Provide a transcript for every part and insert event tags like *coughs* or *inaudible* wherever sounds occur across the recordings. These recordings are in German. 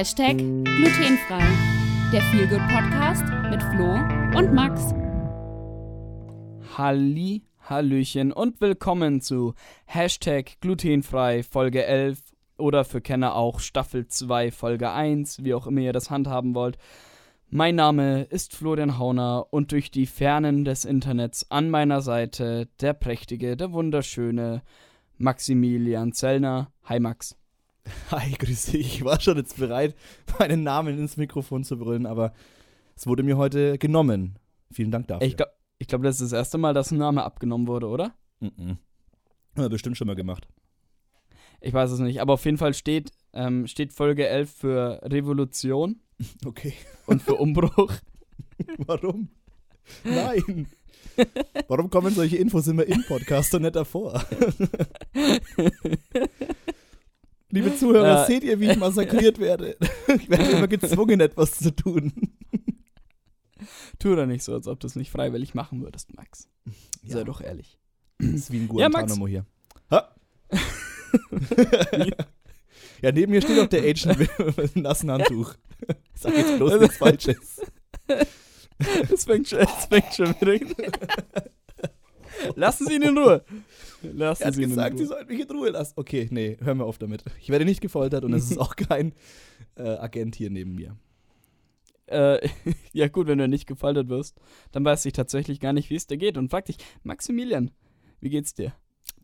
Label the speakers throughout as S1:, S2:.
S1: Hashtag glutenfrei. Der Feelgood Podcast mit Flo und Max.
S2: Halli, Hallöchen und willkommen zu Hashtag glutenfrei Folge 11 oder für Kenner auch Staffel 2 Folge 1, wie auch immer ihr das handhaben wollt. Mein Name ist Florian Hauner und durch die Fernen des Internets an meiner Seite der prächtige, der wunderschöne Maximilian Zellner. Hi Max. *laughs*
S3: Hi, grüß dich. Ich war schon jetzt bereit, *laughs* meinen Namen ins Mikrofon zu brüllen, aber es wurde mir heute genommen. Vielen Dank dafür.
S2: Ich glaube, ich glaub, das ist das erste Mal, dass ein Name abgenommen wurde, oder?
S3: Mhm. Haben wir bestimmt schon mal gemacht.
S2: Ich weiß es nicht, aber auf jeden Fall steht, ähm, steht Folge 11 für Revolution *laughs*
S3: Okay.
S2: und für Umbruch.
S3: Warum? Nein. Warum kommen solche Infos immer im Podcast und nicht davor? Liebe Zuhörer,
S2: Äh.
S3: seht ihr, wie ich massakriert werde? Ich werde immer gezwungen, etwas zu tun.
S2: Tu doch nicht so, als ob du es nicht freiwillig machen würdest, Max.
S3: Ja.
S2: Sei doch ehrlich.
S3: Das ist wie ein
S2: Ja, Max.
S3: Guantanamo hier. Ha? ja, neben mir steht auch der Agent mit einem nassen Handtuch. Sag jetzt bloß nichts Falsches.
S2: Es fängt schon, es fängt schon wieder. Lassen Sie ihn in Ruhe. Lassen
S3: Er hat
S2: Sie
S3: gesagt, Sie sollten mich in Ruhe lassen. Okay, nee, hören wir auf damit. Ich werde nicht gefoltert und es ist *laughs* auch kein äh, Agent hier neben mir.
S2: Äh, *laughs* ja gut, wenn du nicht gefaltet wirst, dann weiß ich tatsächlich gar nicht, wie es dir geht. Und frag dich, Maximilian, wie geht's dir?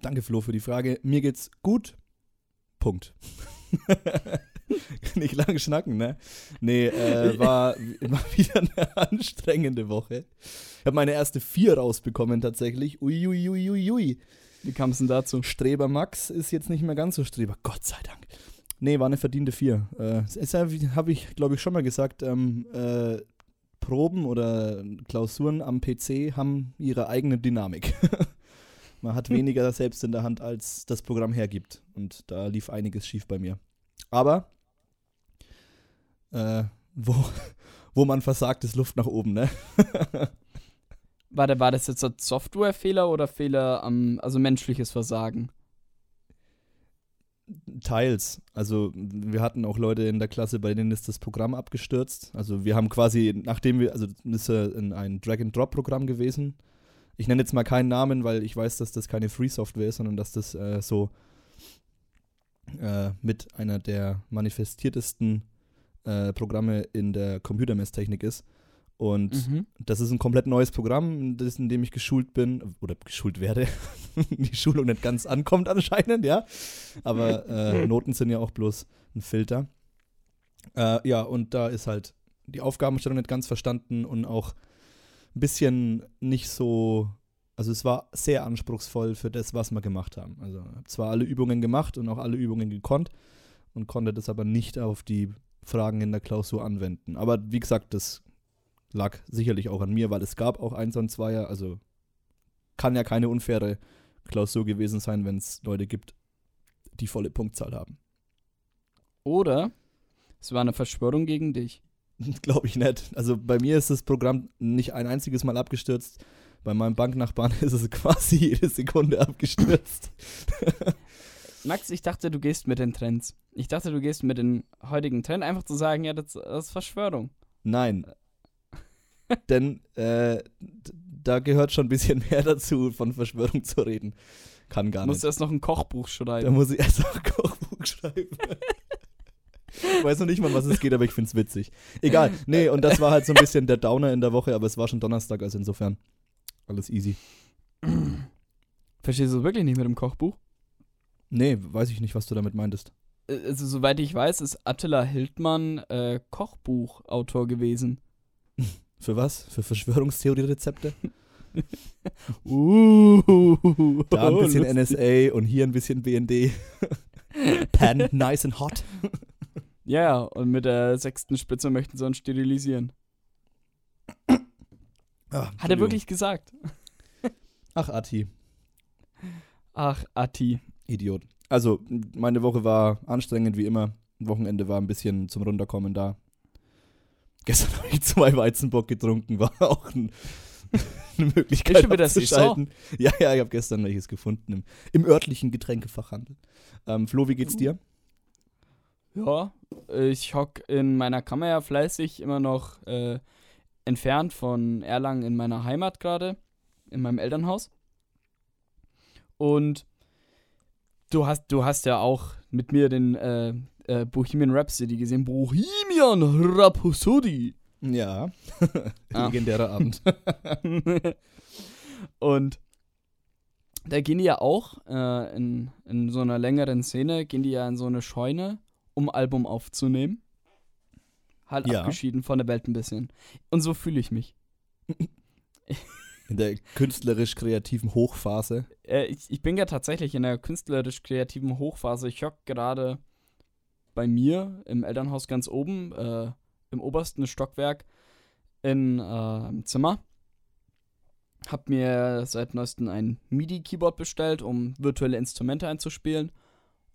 S3: Danke, Flo, für die Frage. Mir geht's gut. Punkt. *laughs* Nicht lange schnacken, ne? Nee, äh, war, war wieder eine anstrengende Woche. Ich habe meine erste vier rausbekommen tatsächlich. Uiuiuiui. Ui, ui, ui.
S2: Wie kam es denn dazu?
S3: Streber Max ist jetzt nicht mehr ganz so Streber. Gott sei Dank. Nee, war eine verdiente vier. Äh, wie- habe ich, glaube ich, schon mal gesagt, ähm, äh, Proben oder Klausuren am PC haben ihre eigene Dynamik. *laughs* Man hat *laughs* weniger selbst in der Hand, als das Programm hergibt. Und da lief einiges schief bei mir. Aber äh, wo, *laughs* wo man versagt, ist Luft nach oben, ne?
S2: Warte, war das jetzt ein Softwarefehler oder Fehler am, also menschliches Versagen?
S3: Teils. Also wir hatten auch Leute in der Klasse, bei denen ist das Programm abgestürzt. Also wir haben quasi, nachdem wir, also das ist ein- ein Drag-and-Drop-Programm gewesen. Ich nenne jetzt mal keinen Namen, weil ich weiß, dass das keine Free-Software ist, sondern dass das äh, so äh, mit einer der manifestiertesten äh, Programme in der Computermesstechnik ist. Und
S2: Mhm.
S3: das ist ein komplett neues Programm, das, in dem ich geschult bin, oder geschult werde. *laughs* Die Schulung nicht ganz ankommt anscheinend, ja. Aber äh, *laughs* Noten sind ja auch bloß ein Filter. Äh, ja, und da ist halt die Aufgabenstellung nicht ganz verstanden und auch ein bisschen nicht so. Also es war sehr anspruchsvoll für das, was wir gemacht haben. Also ich habe zwar alle Übungen gemacht und auch alle Übungen gekonnt und konnte das aber nicht auf die Fragen in der Klausur anwenden. Aber wie gesagt, das lag sicherlich auch an mir, weil es gab auch Eins und Zweier, also kann ja keine unfaire Klausur gewesen sein, wenn es Leute gibt, die volle Punktzahl haben.
S2: Oder es war eine Verschwörung gegen dich. *laughs*
S3: Glaube ich nicht. Also bei mir ist das Programm nicht ein einziges Mal abgestürzt. Bei meinem Banknachbarn *laughs* ist es quasi jede Sekunde abgestürzt. *laughs*
S2: Max, ich dachte, du gehst mit den Trends. Ich dachte, du gehst mit den heutigen Trend, einfach zu sagen, ja, das, das ist Verschwörung.
S3: Nein. Denn äh, da gehört schon ein bisschen mehr dazu, von Verschwörung zu reden. Kann gar
S2: Du musst
S3: nicht.
S2: erst noch ein Kochbuch
S3: Da
S2: schreiben.
S3: muss ich erst noch ein Kochbuch schreiben. Ich weiß noch nicht mal, was es geht, aber ich find's witzig. Egal. Nee, und das war halt so ein bisschen der Downer in der Woche, aber es war schon Donnerstag, also insofern alles easy.
S2: Verstehst du wirklich nicht mit dem Kochbuch?
S3: Nee, weiß ich nicht, was du damit meintest.
S2: Äh, Also, soweit ich weiß, ist Attila Hildmann äh, Kochbuchautor gewesen. *laughs*
S3: Für was? Für Verschwörungstheorie-Rezepte? *laughs*
S2: Uh,
S3: Da ein bisschen
S2: lustig.
S3: NSA und hier ein bisschen BND. *laughs* Pan, nice and hot.
S2: Ja, *laughs* ja, und mit der sechsten Spitze möchten sie uns sterilisieren. *coughs*
S3: Ah,
S2: Hat er wirklich gesagt.
S3: Ach, Ati,
S2: Ach, Atti.
S3: Idiot. Also, meine Woche war anstrengend wie immer. Wochenende war ein bisschen zum Runterkommen da. Gestern habe ich zwei Weizenbock getrunken, war auch ein, *laughs* eine Möglichkeit
S2: wieder
S3: abzuschalten. Ja, ja, ich habe gestern welches gefunden im, im örtlichen Getränkefachhandel. Ähm, Flo, wie geht's dir?
S2: Ja, ich hock in meiner Kammer ja fleißig immer noch äh, entfernt von Erlangen in meiner Heimat gerade, in meinem Elternhaus. Und du hast, du hast ja auch mit mir den äh, äh, Bohemian Rhapsody gesehen. Bohemian Rhapsody.
S3: Ja. *laughs*
S2: Ah.
S3: Legendärer Abend. *laughs*
S2: Und da gehen die ja auch äh, in, in so einer längeren Szene, gehen die ja in so eine Scheune, um Album aufzunehmen. Halt
S3: Ja.
S2: abgeschieden von der Welt ein bisschen. Und so fühle ich mich. *laughs*
S3: In der künstlerisch-kreativen Hochphase.
S2: Äh, ich, ich bin ja tatsächlich in der künstlerisch-kreativen Hochphase. Ich hock gerade bei mir im Elternhaus ganz oben, äh, im obersten Stockwerk in äh, im Zimmer. Hab mir seit neuestem ein MIDI-Keyboard bestellt, um virtuelle Instrumente einzuspielen.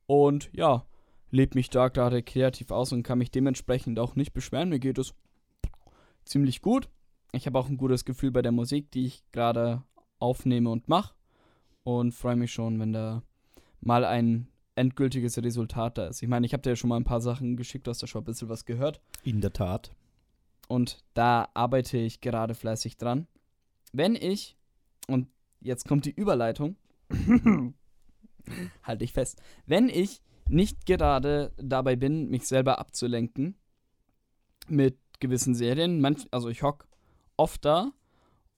S2: Und ja, lebe mich da gerade kreativ aus und kann mich dementsprechend auch nicht beschweren. Mir geht es ziemlich gut. Ich habe auch ein gutes Gefühl bei der Musik, die ich gerade aufnehme und mache. Und freue mich schon, wenn da mal ein endgültiges Resultat da ist. Ich meine, ich habe dir ja schon mal ein paar Sachen geschickt, du hast da schon ein bisschen was gehört.
S3: In der Tat.
S2: Und da arbeite ich gerade fleißig dran. Wenn ich, und jetzt kommt die Überleitung, *laughs* halte ich fest, wenn ich nicht gerade dabei bin, mich selber abzulenken mit gewissen Serien, manch, also ich hock oft da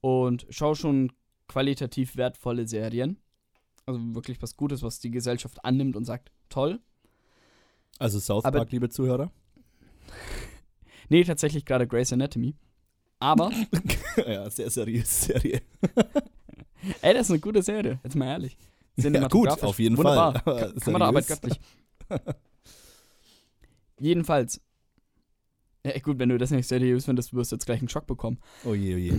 S2: und schaue schon qualitativ wertvolle Serien, also wirklich was Gutes, was die Gesellschaft annimmt und sagt, toll.
S3: Also South
S2: Aber-
S3: Park, liebe Zuhörer. *laughs*
S2: Nee, tatsächlich gerade Grey's Anatomy. Aber, *laughs*
S3: ja, sehr seriöse Serie. *laughs*
S2: ey, das ist eine gute Serie, jetzt mal ehrlich.
S3: Ja, gut, auf jeden
S2: wunderbar.
S3: Fall.
S2: Ka-
S3: Aber
S2: Kameraarbeit göttlich. Jedenfalls. Ja, gut, wenn du das nicht seriös findest, wirst du jetzt gleich einen Schock bekommen.
S3: Oh je, oh je.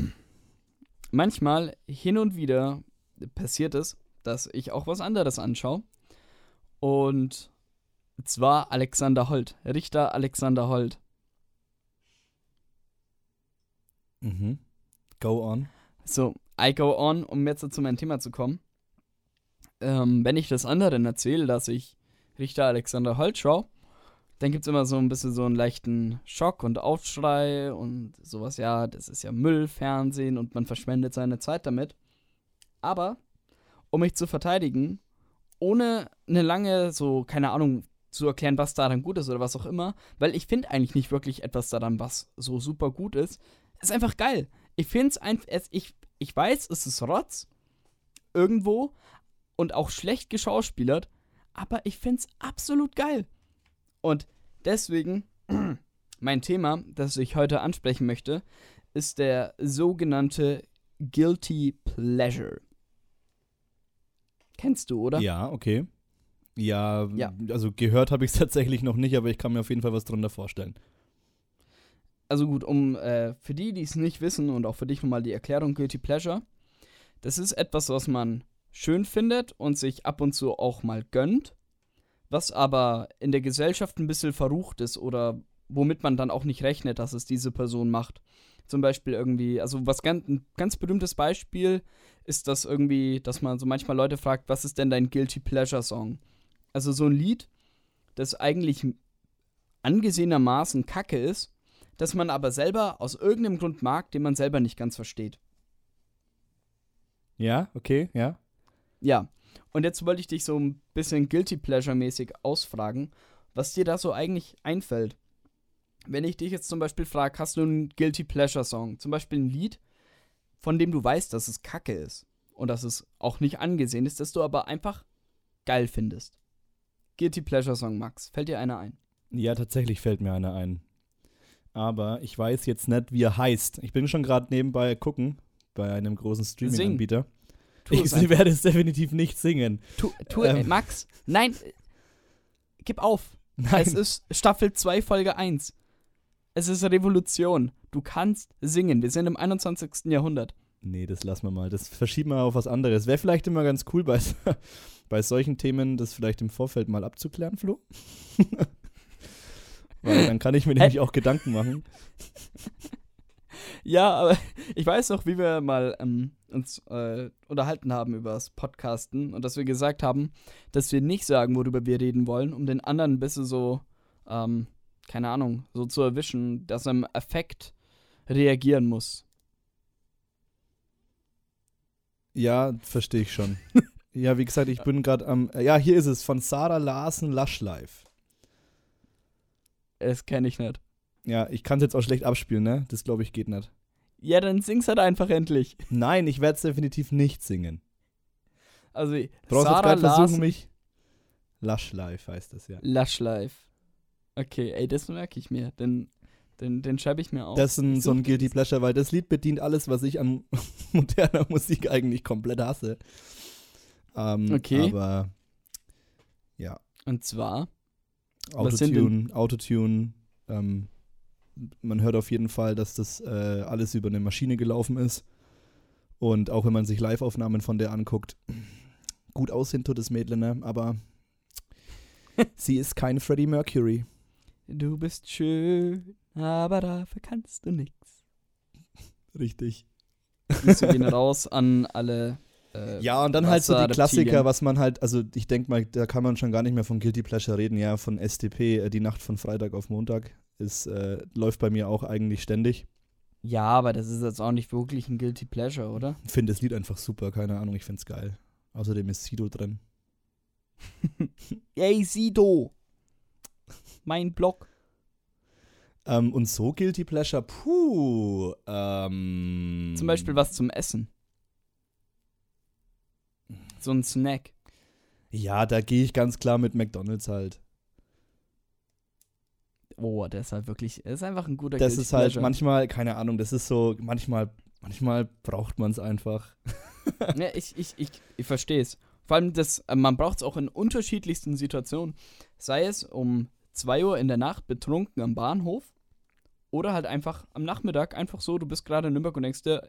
S2: Manchmal, hin und wieder, passiert es, dass ich auch was anderes anschaue. Und zwar Alexander Holt. Richter Alexander Holt.
S3: Mhm. Go on.
S2: So, I go on, um jetzt zu meinem Thema zu kommen. Ähm, wenn ich das anderen erzähle, dass ich Richter Alexander Holt schaue, dann gibt es immer so ein bisschen so einen leichten Schock und Aufschrei und sowas, ja, das ist ja Müllfernsehen und man verschwendet seine Zeit damit. Aber, um mich zu verteidigen, ohne eine lange, so, keine Ahnung, zu erklären, was daran gut ist oder was auch immer, weil ich finde eigentlich nicht wirklich etwas daran, was so super gut ist. ist einfach geil. Ich finde es einfach, ich, ich weiß, es ist Rotz, irgendwo und auch schlecht geschauspielert, aber ich finde es absolut geil. Und deswegen, *clears throat* mein Thema, das ich heute ansprechen möchte, ist der sogenannte Guilty Pleasure. Kennst du, oder?
S3: Ja, okay. Ja,
S2: Ja.
S3: also gehört habe ich es *laughs* tatsächlich noch nicht, aber ich kann mir auf jeden Fall was drunter vorstellen.
S2: Also gut, um äh, für die, die es nicht wissen und auch für dich nochmal die Erklärung Guilty Pleasure. Das ist etwas, was man schön findet und sich ab und zu auch mal gönnt, was aber in der Gesellschaft ein bisschen verrucht ist oder womit man dann auch nicht rechnet, dass es diese Person macht. Zum Beispiel irgendwie, also was ganz, ein ganz berühmtes Beispiel ist das irgendwie, dass man so manchmal Leute fragt, was ist denn dein Guilty Pleasure Song? Also so ein Lied, das eigentlich angesehenermaßen Kacke ist, das man aber selber aus irgendeinem Grund mag, den man selber nicht ganz versteht.
S3: Ja, okay, ja.
S2: Ja, und jetzt wollte ich dich so ein bisschen Guilty Pleasure-mäßig ausfragen, was dir da so eigentlich einfällt. Wenn ich dich jetzt zum Beispiel frage, hast du einen Guilty Pleasure-Song? Zum Beispiel ein Lied, von dem du weißt, dass es Kacke ist und dass es auch nicht angesehen ist, das du aber einfach geil findest. Guilty Pleasure-Song, Max. Fällt dir einer ein?
S3: Ja, tatsächlich fällt mir einer ein. Aber ich weiß jetzt nicht, wie er heißt. Ich bin schon gerade nebenbei gucken bei einem großen Streaming-Anbieter. Ich
S2: einfach.
S3: werde es definitiv nicht singen.
S2: Tu, tu,
S3: Ähm.
S2: äh, Max, nein, äh, gib auf.
S3: Nein.
S2: Es ist Staffel 2, Folge 1. Es ist Revolution. Du kannst singen. Wir sind im 21. Jahrhundert.
S3: Nee, das lassen wir mal. Das verschieben wir auf was anderes. Wäre vielleicht immer ganz cool, bei, *laughs* bei solchen Themen das vielleicht im Vorfeld mal abzuklären, Flo. *laughs* Weil dann kann ich mir nämlich auch Gedanken machen. *laughs*
S2: Ja, aber ich weiß noch, wie wir mal ähm, uns äh, unterhalten haben über das Podcasten und dass wir gesagt haben, dass wir nicht sagen, worüber wir reden wollen, um den anderen ein bisschen so ähm, keine Ahnung, so zu erwischen, dass er im Effekt reagieren muss.
S3: Ja, verstehe ich schon. *laughs* ja, wie gesagt, ich bin gerade am. Ja, hier ist es von Sarah Larsen Lush Life.
S2: Das kenne ich nicht.
S3: Ja, ich kann es jetzt auch schlecht abspielen, ne? Das glaube ich geht nicht.
S2: Ja, dann sing's halt einfach endlich. *laughs*
S3: Nein, ich werde es definitiv nicht singen.
S2: Also,
S3: brauchst
S2: Sarah
S3: jetzt gerade versuchen, mich. Lush Life heißt das ja.
S2: Lush Life. Okay, ey, das merke ich mir. Den, den, den schreibe ich mir auf.
S3: Das ist ein, so ein Guilty. Pleasure, weil das Lied bedient alles, was ich an *laughs* moderner Musik eigentlich komplett hasse. Ähm,
S2: Okay.
S3: Aber ja,
S2: Und zwar,
S3: Autotune, Autotune. Ähm, man hört auf jeden Fall, dass das äh, alles über eine Maschine gelaufen ist. Und auch wenn man sich Live-Aufnahmen von der anguckt, gut aussehen tut das Mädel, ne? aber *laughs* sie ist kein Freddie Mercury.
S2: Du bist schön, aber dafür kannst du nichts.
S3: Richtig.
S2: Grüße gehen raus an alle. Äh,
S3: Ja, und dann halt so die. Klassiker, was man halt, also ich denke mal, da kann man schon gar nicht mehr von Guilty Pleasure reden, ja, von STP, äh, die Nacht von Freitag auf Montag, ist, äh, läuft bei mir auch eigentlich ständig.
S2: Ja, aber das ist jetzt auch nicht wirklich ein Guilty Pleasure, oder?
S3: Finde das Lied einfach super, keine Ahnung, ich find's geil. Außerdem ist Sido drin. *laughs*
S2: Ey, Sido! Mein Blog.
S3: Ähm, und so Guilty Pleasure, puh, ähm.
S2: Zum Beispiel was zum Essen. So ein Snack.
S3: Ja, da gehe ich ganz klar mit McDonalds halt.
S2: Oh, der ist halt wirklich, er ist einfach ein guter
S3: Das
S2: Guilty
S3: ist halt
S2: Pleasure.
S3: manchmal, keine Ahnung, das ist so, manchmal, manchmal braucht man es einfach. *laughs*
S2: Ja, ich, ich, ich, ich verstehe es. Vor allem, das, äh, man braucht es auch in unterschiedlichsten Situationen. Sei es um 2 Uhr in der Nacht betrunken am Bahnhof oder halt einfach am Nachmittag einfach so, du bist gerade in Nürnberg und denkst dir,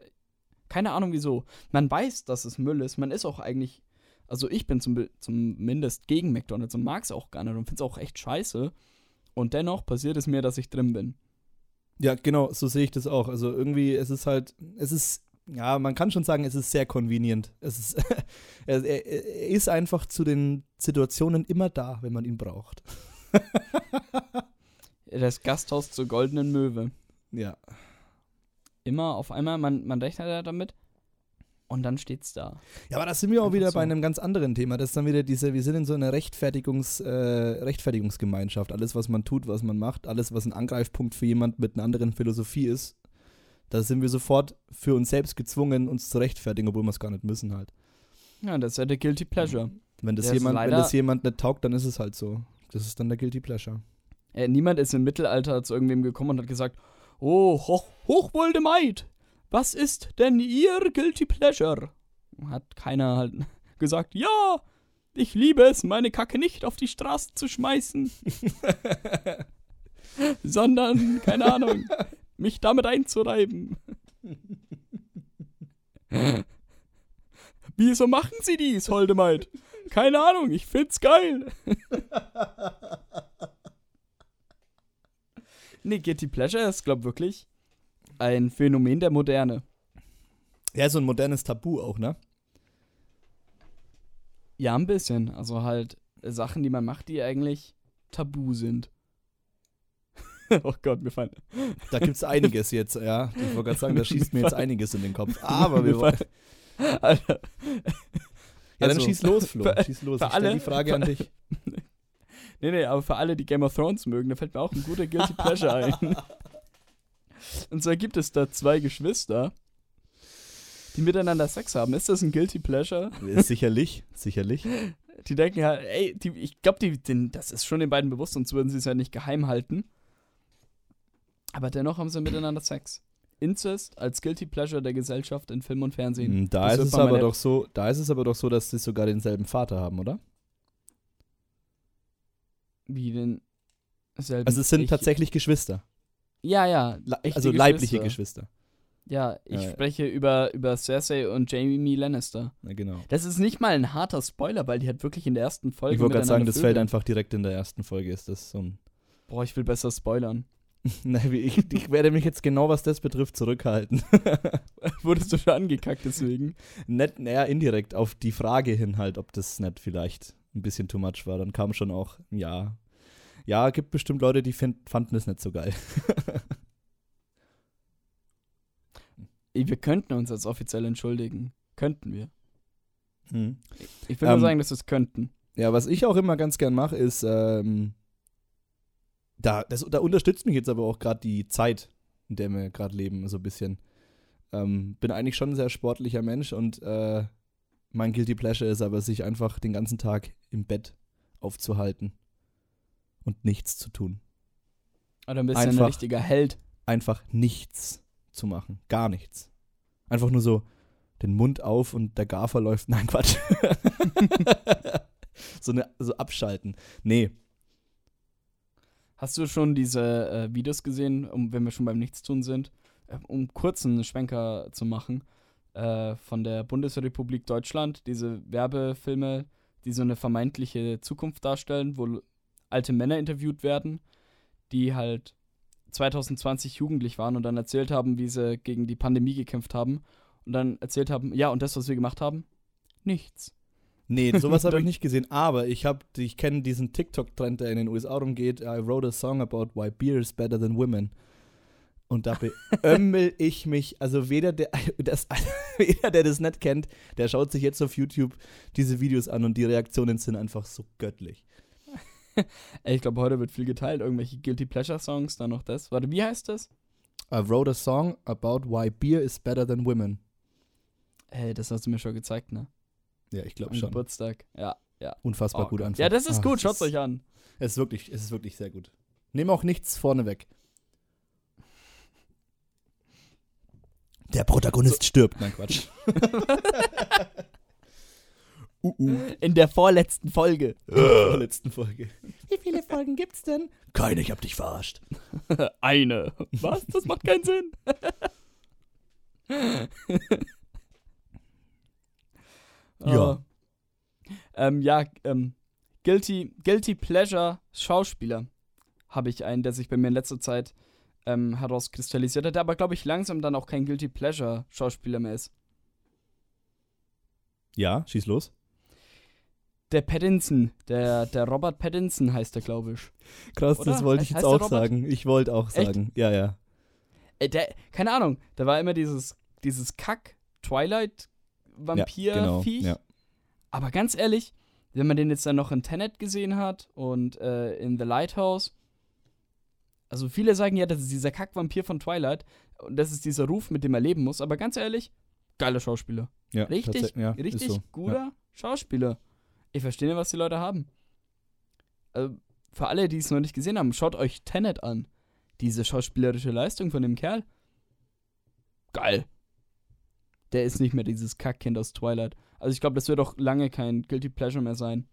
S2: keine Ahnung wieso. Man weiß, dass es Müll ist. Man ist auch eigentlich, also ich bin zum, zumindest gegen McDonalds und mag es auch gar nicht und finde es auch echt scheiße. Und dennoch passiert es mir, dass ich drin bin.
S3: Ja, genau, so sehe ich das auch. Also irgendwie, es ist halt, es ist, ja, man kann schon sagen, es ist sehr convenient. Es ist, *laughs* er, er, er ist einfach zu den Situationen immer da, wenn man ihn braucht. *laughs*
S2: Das Gasthaus zur Goldenen Möwe.
S3: Ja.
S2: Immer auf einmal, man, man rechnet ja damit und dann steht's da.
S3: Ja, aber da sind wir auch
S2: Einfach
S3: wieder
S2: so.
S3: bei einem ganz anderen Thema. Das ist dann wieder diese, wir sind in so einer Rechtfertigungs, äh, Rechtfertigungsgemeinschaft. Alles, was man tut, was man macht, alles, was ein Angreifpunkt für jemand mit einer anderen Philosophie ist, da sind wir sofort für uns selbst gezwungen, uns zu rechtfertigen, obwohl wir es gar nicht müssen halt.
S2: Ja, das ist ja der Guilty Pleasure.
S3: Wenn das,
S2: Der
S3: jemand, wenn das jemand nicht taugt, dann ist es halt so. Das ist dann der Guilty Pleasure.
S2: Äh, niemand ist im Mittelalter zu irgendwem gekommen und hat gesagt, oh, hoch, hochwohlde Maid, was ist denn Ihr Guilty Pleasure? Hat keiner halt *laughs* gesagt, ja, ich liebe es, meine Kacke nicht auf die Straße zu schmeißen, *laughs* sondern, keine Ahnung, mich damit einzureiben. *laughs* Wieso machen Sie dies, holde Maid? Keine Ahnung, ich find's geil. *laughs* nee, Guilty Pleasure ist, glaub wirklich ein Phänomen der Moderne.
S3: Ja, so ein modernes Tabu auch, ne?
S2: Ja, ein bisschen. Also halt Sachen, die man macht, die eigentlich tabu sind. *laughs* oh Gott, mir fallen.
S3: Da gibt es einiges jetzt, ja. Ich wollte gerade sagen, da schießt mir jetzt einiges in den Kopf. Aber wir
S2: Mir
S3: wollen.
S2: fallen- Alter.
S3: Ja, dann
S2: Also,
S3: schieß los, Flo.
S2: für-
S3: schieß los.
S2: für
S3: Ich
S2: alle-
S3: die Frage an dich. *laughs*
S2: Nee, nee, aber für alle, die Game of Thrones mögen, da fällt mir auch ein guter Guilty *laughs* Pleasure ein. Und zwar gibt es da zwei Geschwister, die miteinander Sex haben. Ist das ein Guilty Pleasure?
S3: sicherlich, sicherlich.
S2: Die denken halt, ey, die, ich glaube, das ist schon den beiden bewusst, sonst würden sie es ja nicht geheim halten. Aber dennoch haben sie miteinander Sex. Incest als Guilty Pleasure der Gesellschaft in Film und Fernsehen.
S3: Mm, Da
S2: Das
S3: ist es aber doch so, da ist es aber doch so, dass sie sogar denselben Vater haben, oder?
S2: Wie den selben.
S3: Also es sind
S2: ich,
S3: tatsächlich Geschwister.
S2: Ja, ja.
S3: Le also leibliche
S2: Geschwister. Ja, ich
S3: Ja.
S2: spreche über, über Cersei und Jamie Lannister.
S3: Ja, genau.
S2: Das ist nicht mal ein harter Spoiler, weil die hat wirklich in der ersten Folge.
S3: Ich wollte gerade sagen, das fällt einfach direkt in der ersten Folge. Ist das so ein.
S2: Boah, ich will besser spoilern. *laughs*
S3: Nein, ich, ich werde mich jetzt genau, was das betrifft, zurückhalten. *laughs*
S2: Wurdest du schon angekackt deswegen?
S3: nicht, naja, indirekt auf die Frage hin halt, ob das nicht vielleicht ein bisschen too much war. Dann kam schon auch, ja. Ja, gibt bestimmt Leute, die find, fanden es nicht so geil. *laughs*
S2: Wir könnten uns als offiziell entschuldigen. Könnten wir.
S3: Hm.
S2: Ich will nur
S3: Ähm,
S2: sagen, dass wir es könnten.
S3: Ja, was ich auch immer ganz gern mache, ist, ähm, da, das, da unterstützt mich jetzt aber auch gerade die Zeit, in der wir gerade leben, so ein bisschen. Ähm, bin eigentlich schon ein sehr sportlicher Mensch und äh, mein Guilty Pleasure ist aber, sich einfach den ganzen Tag im Bett aufzuhalten und nichts zu tun.
S2: Oder ein bisschen ein
S3: einfach-
S2: richtiger Held.
S3: Einfach nichts zu machen. Gar nichts. Einfach nur so den Mund auf und der Gaffer läuft. *laughs* Nein, Quatsch. *laughs* so, eine, so abschalten. Nee,
S2: Hast du schon diese äh, Videos gesehen, um, wenn wir schon beim Nichtstun sind, äh, um kurz einen Schwenker zu machen, äh, von der Bundesrepublik Deutschland, diese Werbefilme, die so eine vermeintliche Zukunft darstellen, wo alte Männer interviewt werden, die halt 2020 jugendlich waren und dann erzählt haben, wie sie gegen die Pandemie gekämpft haben und dann erzählt haben, ja, und das, was wir gemacht haben? Nichts.
S3: Nee, sowas habe ich nicht gesehen, aber ich habe, ich kenne diesen TikTok-Trend, der in den USA rumgeht. I wrote a song about why beer is better than women. Und da beömmel *laughs* ich mich, also weder der, das, *laughs* weder der das nicht kennt, der schaut sich jetzt auf YouTube diese Videos an und die Reaktionen sind einfach so göttlich.
S2: Ey, *laughs* ich glaube, heute wird viel geteilt, irgendwelche Guilty Pleasure Songs, dann noch das. Warte, wie heißt das?
S3: I wrote a song about why beer is better than women.
S2: Ey, das hast du mir schon gezeigt, ne?
S3: Ja, ich glaube schon.
S2: Geburtstag. Ja, ja.
S3: Unfassbar
S2: Oh
S3: gut
S2: Gott.
S3: einfach.
S2: Ja, das ist
S3: Ah,
S2: gut,
S3: es
S2: schaut's euch an.
S3: Es ist wirklich, es ist wirklich sehr gut. Nehm auch nichts vorne weg. Der Protagonist stirbt. Nein, Quatsch. *laughs* uh, uh.
S2: In der vorletzten Folge. *laughs*
S3: In der letzten Folge. Wie viele Folgen gibt's denn? Keine, ich hab dich verarscht. *laughs*
S2: Eine. Was? Das macht keinen Sinn.
S3: Ja.
S2: Äh, ähm, ja, ähm, Guilty, Guilty Pleasure Schauspieler habe ich einen, der sich bei mir in letzter Zeit ähm, herauskristallisiert hat, der aber, glaube ich, langsam dann auch kein Guilty Pleasure Schauspieler mehr ist.
S3: Ja, schieß los.
S2: Der Pattinson, der, der Robert Pattinson heißt er, glaube ich.
S3: Krass,
S2: Oder?
S3: das wollte ich
S2: Heißt
S3: jetzt auch sagen. Ich wollte auch
S2: Echt?
S3: sagen. Ja, ja.
S2: Ey, der, keine Ahnung, da war immer dieses, dieses Kack
S3: ja genau. Ja.
S2: Aber ganz ehrlich, wenn man den jetzt dann noch in Tenet gesehen hat und äh, in The Lighthouse, also viele sagen ja, das ist dieser Kack-Vampir von Twilight und das ist dieser Ruf, mit dem er leben muss, aber ganz ehrlich, geiler Schauspieler.
S3: ja
S2: Richtig,
S3: ja,
S2: richtig
S3: so.
S2: guter
S3: Ja.
S2: Schauspieler. Ich verstehe nicht, was die Leute haben. Also, für alle, die es noch nicht gesehen haben, schaut euch Tenet an. Diese schauspielerische Leistung von dem Kerl. Geil. Der ist nicht mehr dieses Kackkind aus Twilight. Also ich glaube, das wird auch lange kein Guilty Pleasure mehr sein.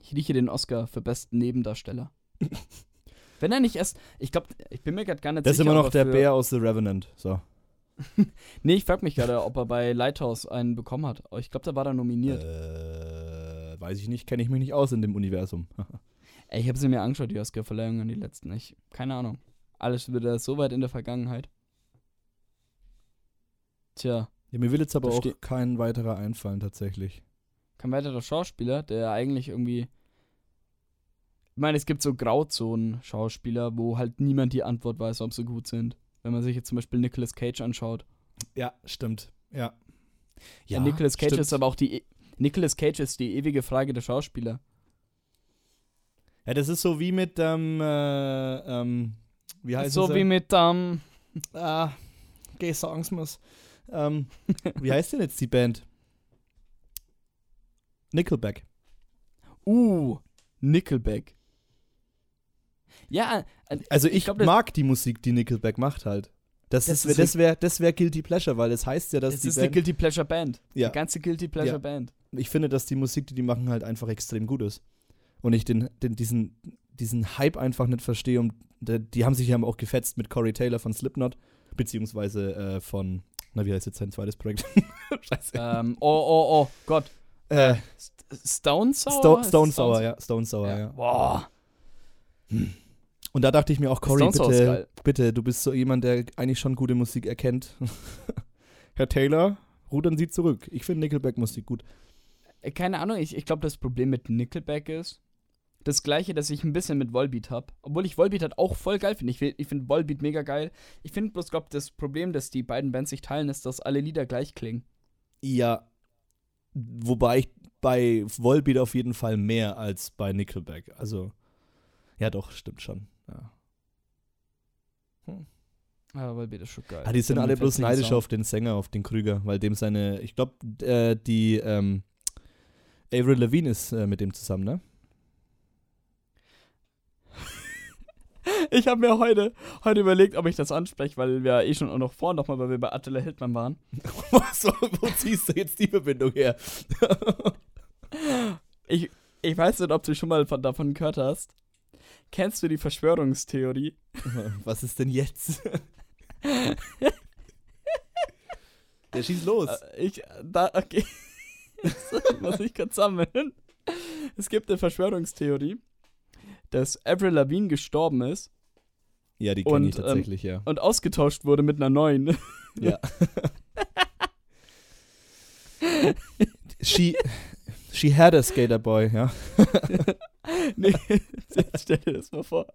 S2: Ich rieche den Oscar für besten Nebendarsteller. *laughs* Wenn er nicht erst, ich glaube, ich bin mir gerade gar nicht
S3: Das ist
S2: sicher.
S3: immer noch
S2: er
S3: der Bär aus The Revenant. So. *laughs*
S2: Nee, ich frag mich gerade, ob er bei Lighthouse einen bekommen hat. Aber Ich glaube, da war er nominiert.
S3: Äh, weiß ich nicht, kenne ich mich nicht aus in dem Universum. *laughs*
S2: Ey, ich habe sie mir angeschaut, die Oscar-Verleihungen, die letzten. Ich, keine Ahnung. Alles wieder so weit in der Vergangenheit. Tja,
S3: Ja, mir will jetzt aber auch kein weiterer einfallen tatsächlich.
S2: kein weiterer Schauspieler, der eigentlich irgendwie. Ich meine, es gibt so Grauzonen-Schauspieler, wo halt niemand die Antwort weiß, ob sie gut sind. Wenn man sich jetzt zum Beispiel Nicolas Cage anschaut.
S3: Ja, stimmt. Ja.
S2: Ja, Nicolas Cage
S3: stimmt.
S2: ist aber auch die. E Nicolas Cage ist die ewige Frage der Schauspieler.
S3: Ja, das ist so wie mit, ähm, äh, ähm, wie heißt
S2: so
S3: es?
S2: wie mit, ähm,
S3: Ah, geh sagen's mir's. Ähm, wie heißt denn jetzt die Band? Nickelback.
S2: uh, Nickelback. Ja, äh,
S3: Also ich,
S2: glaub, das-
S3: mag die Musik, die Nickelback macht halt. Das,
S2: Das
S3: ist, das wäre das wär Guilty Pleasure, weil das heißt ja, dass
S2: es
S3: die
S2: ist eine
S3: Band,
S2: Guilty Pleasure Band.
S3: Ja.
S2: Eine ganze Guilty Pleasure
S3: Ja.
S2: Band.
S3: ich finde, dass die Musik, die die machen, halt einfach extrem gut ist. Und ich den, den, diesen, diesen Hype einfach nicht verstehe. Und die, die haben sich ja auch gefetzt mit Corey Taylor von Slipknot, beziehungsweise äh, von, na, wie heißt jetzt sein zweites Projekt? *laughs* Scheiße.
S2: ähm, oh, oh, oh, Gott.
S3: Äh,
S2: St- Stone Sour?
S3: Stone,
S2: Ist
S3: Stone Sour, ja. Stone Sour, ja.
S2: Ja. Boah.
S3: Und da dachte ich mir auch, Corey, bitte, bitte, du bist so jemand, der eigentlich schon gute Musik erkennt. *laughs* Herr Taylor, rudern Sie zurück. Ich finde Nickelback-Musik gut.
S2: Äh, Keine Ahnung, ich, ich glaube, das Problem mit Nickelback ist, das gleiche, das ich ein bisschen mit Volbeat habe. Obwohl ich Volbeat halt auch voll geil finde. Ich, ich finde Volbeat mega geil. Ich finde bloß, glaube das Problem, das die beiden Bands sich teilen, ist, dass alle Lieder gleich klingen.
S3: Ja. Wobei ich bei Volbeat auf jeden Fall mehr als bei Nickelback. Also, ja doch, stimmt schon. Ja.
S2: Ja, Volbeat ist schon geil.
S3: Ah, die sind alle bloß neidisch
S2: Sound.
S3: auf den Sänger, auf den Krüger, weil dem seine, ich glaube, äh, die ähm, Avril Lavigne ist äh, mit dem zusammen, ne?
S2: Ich habe mir heute, heute überlegt, ob ich das anspreche, weil wir eh schon auch noch vor nochmal, weil wir bei Attila Hildmann waren. *laughs*
S3: Was, wo ziehst du jetzt die Verbindung her? *laughs*
S2: Ich, ich weiß nicht, ob du schon mal von, davon gehört hast. Kennst du die Verschwörungstheorie? *laughs*
S3: Was ist denn jetzt? Der schießt los.
S2: Äh, Ich, da, okay. Das muss ich kurz sammeln. Es gibt eine Verschwörungstheorie, dass Avril Lavigne gestorben ist
S3: Ja, die kenne ich
S2: und, ähm,
S3: tatsächlich, ja.
S2: und ausgetauscht wurde mit einer neuen.
S3: Ja. *laughs* she, she had a skater boy, ja. *laughs*
S2: nee, stell dir das mal vor.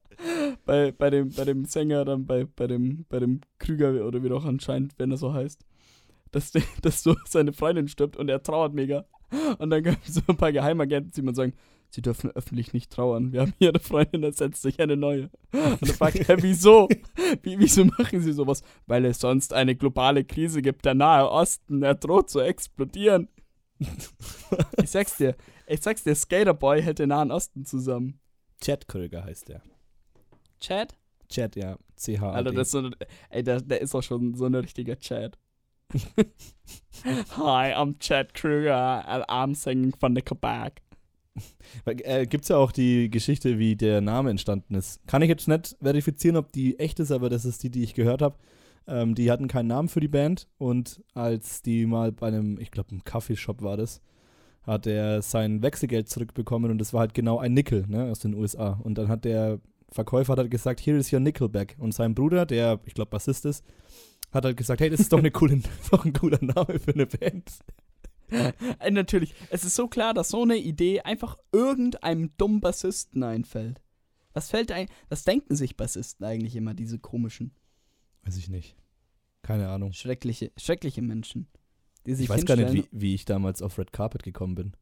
S2: Bei, bei, dem, bei dem Sänger, dann bei, bei, dem, bei dem Krüger oder wie doch anscheinend, wenn er so heißt, dass, der, *laughs* dass so seine Freundin stirbt und er trauert mega. Und dann kommen so ein paar Geheimagenten, die man sagen, sie dürfen öffentlich nicht trauern. Wir haben hier eine Freundin, da setzt sich eine neue. Und dann fragt er, wieso? Wie, wieso machen sie sowas? Weil es sonst eine globale Krise gibt, der Nahe Osten, er droht zu explodieren. Ich sag's dir, ich sag's dir, Skaterboy hält den Nahen Osten zusammen.
S3: Chad Kröger heißt der.
S2: Chad?
S3: Chad, ja. CH.
S2: Alter, das ist so ey, der, der ist auch schon so ein richtiger Chad. *laughs* Hi, I'm Chad Kruger and I'm singing von Nickelback. *laughs*
S3: Äh, gibt's ja auch die Geschichte, wie der Name entstanden ist. Kann ich jetzt nicht verifizieren, ob die echt ist, aber das ist die, die ich gehört habe. Ähm, die hatten keinen Namen für die Band und als die mal bei einem, ich glaube, einem Kaffeeshop war das, hat er sein Wechselgeld zurückbekommen und das war halt genau ein Nickel ne, aus den USA. Und dann hat der Verkäufer hat halt gesagt, here is your Nickelback. Und sein Bruder, der, ich glaube, Bassist ist, hat halt gesagt, hey, das ist doch, eine *laughs* coole, *laughs* doch ein cooler Name für eine Band.
S2: Äh, natürlich, es ist so klar, dass so eine Idee einfach irgendeinem dummen Bassisten einfällt. Was fällt ein, was denken sich Bassisten eigentlich immer, diese komischen,
S3: Weiß ich nicht. Keine Ahnung.
S2: schreckliche, schreckliche Menschen, die sich
S3: Ich weiß gar nicht, wie, wie ich damals auf Red Carpet gekommen bin.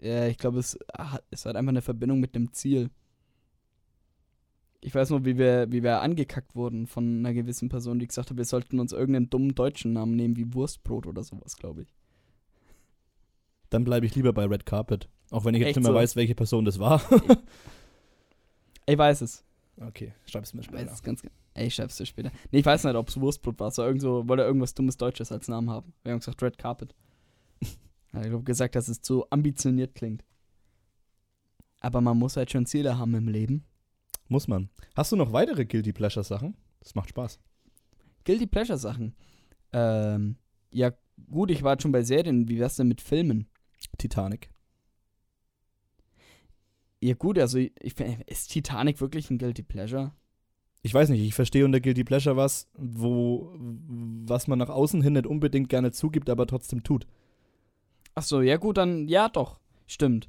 S2: Ja, ich glaube, es, es hat einfach eine Verbindung mit dem Ziel. Ich weiß nur, wie wir, wie wir angekackt wurden von einer gewissen Person, die gesagt hat, wir sollten uns irgendeinen dummen deutschen Namen nehmen, wie Wurstbrot oder sowas, glaube ich.
S3: Dann bleibe ich lieber bei Red Carpet. Auch wenn ich jetzt
S2: Echt
S3: nicht mehr
S2: so?
S3: weiß, welche Person das war.
S2: Ich weiß es.
S3: okay, schreib's mir
S2: Ich weiß
S3: später.
S2: es ganz. Ey, ich schreib's dir später. Nee, ich weiß nicht, ob es Wurstbrot war. Es so, wollte er irgendwas dummes Deutsches als Namen haben. Wir haben gesagt Red Carpet. *laughs* Hat er gesagt, dass es zu ambitioniert klingt. Aber man muss halt schon Ziele haben im Leben.
S3: Muss man. Hast du noch weitere Guilty Pleasure Sachen? Das macht Spaß.
S2: Guilty Pleasure Sachen. Ähm, ja, gut, ich war jetzt schon bei Serien. Wie wär's denn mit Filmen?
S3: Titanic.
S2: Ja, gut, also ich, ist Titanic wirklich ein Guilty Pleasure?
S3: Ich weiß nicht, ich verstehe unter Guilty Pleasure was, wo, was man nach außen hin nicht unbedingt gerne zugibt, aber trotzdem tut.
S2: Ach so, ja gut, dann, ja doch, stimmt.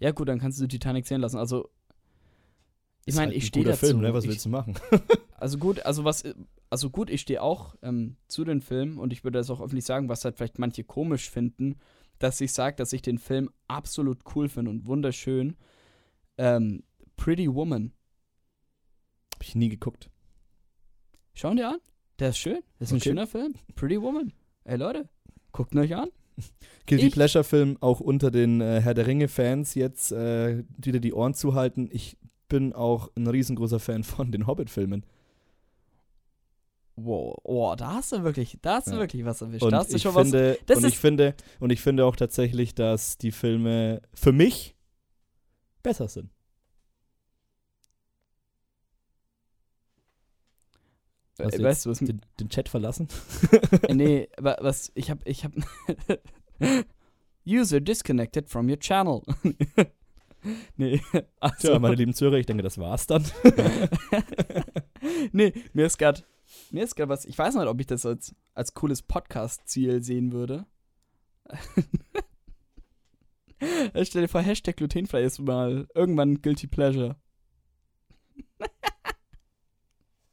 S2: Ja gut, dann kannst du Titanic sehen lassen. Also, ich meine,
S3: halt
S2: ich
S3: ein
S2: stehe dazu.
S3: Film, ne? Was
S2: ich,
S3: willst du machen? *laughs*
S2: also gut, also was, also gut, ich stehe auch ähm, zu den Filmen und ich würde das auch öffentlich sagen, was halt vielleicht manche komisch finden, dass ich sage, dass ich den Film absolut cool finde und wunderschön. Ähm, Pretty Woman.
S3: Hab ich nie geguckt.
S2: Schauen dir an. Der ist schön. Das ist ein
S3: Okay.
S2: schöner Film. Pretty Woman. Ey Leute, guckt ihn euch an. *laughs*
S3: Guilty Pleasure Film auch unter den äh, Herr der Ringe Fans jetzt äh, wieder die Ohren zuhalten. Ich bin auch ein riesengroßer Fan von den Hobbit Filmen.
S2: Wow, oh, da hast du wirklich, da hast du
S3: Ja.
S2: wirklich was erwischt.
S3: Und
S2: da hast du
S3: ich
S2: schon was.
S3: finde,
S2: das
S3: und ich finde, und ich finde auch tatsächlich, dass die Filme für mich besser sind. Hast
S2: Äh,
S3: du
S2: weißt du, was
S3: den, den Chat verlassen?
S2: Äh, nee, *laughs* was, ich hab, ich hab. *laughs* User disconnected from your channel. *laughs* *laughs* nee, also.
S3: Tja, meine lieben Zuhörer, ich denke, das war's dann. *laughs*
S2: nee, mir ist grad, mir ist grad was, ich weiß nicht, ob ich das als, als cooles Podcast-Ziel sehen würde. *laughs* Stell dir vor, Hashtag glutenfrei ist mal irgendwann Guilty Pleasure.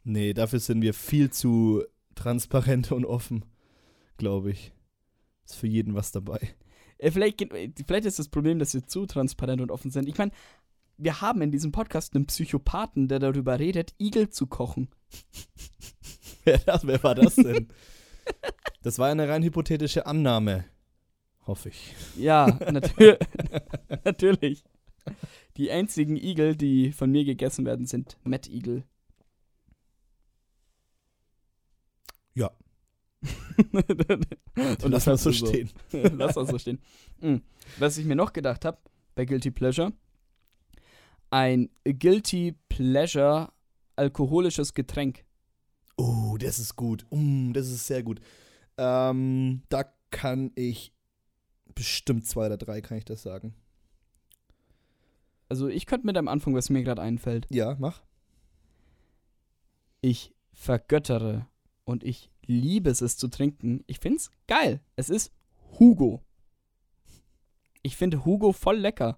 S3: Nee, dafür sind wir viel zu transparent und offen, glaube ich. Ist für jeden was dabei.
S2: Äh, Vielleicht, äh, vielleicht ist das Problem, dass wir zu transparent und offen sind. Ich meine, wir haben in diesem Podcast einen Psychopathen, der darüber redet, Igel zu kochen. *laughs*
S3: Wer, das, wer war das denn? das war eine rein hypothetische Annahme. Hoffe ich.
S2: Ja, natür *laughs* natürlich. Die einzigen Igel, die von mir gegessen werden, sind Mettigel.
S3: Ja. *laughs*
S2: Und *laughs*
S3: lass
S2: das
S3: so stehen.
S2: Lass das so stehen. Mhm. Was ich mir noch gedacht habe bei Guilty Pleasure, ein Guilty Pleasure alkoholisches Getränk.
S3: Oh, das ist gut. Mm, das ist sehr gut. Ähm, da kann ich bestimmt zwei oder drei, kann ich das sagen.
S2: Also ich könnte mit am Anfang, was mir gerade einfällt.
S3: Ja, mach.
S2: Ich vergöttere und ich liebe es, es zu trinken. Ich find's geil. Es ist Hugo. Ich finde Hugo voll lecker.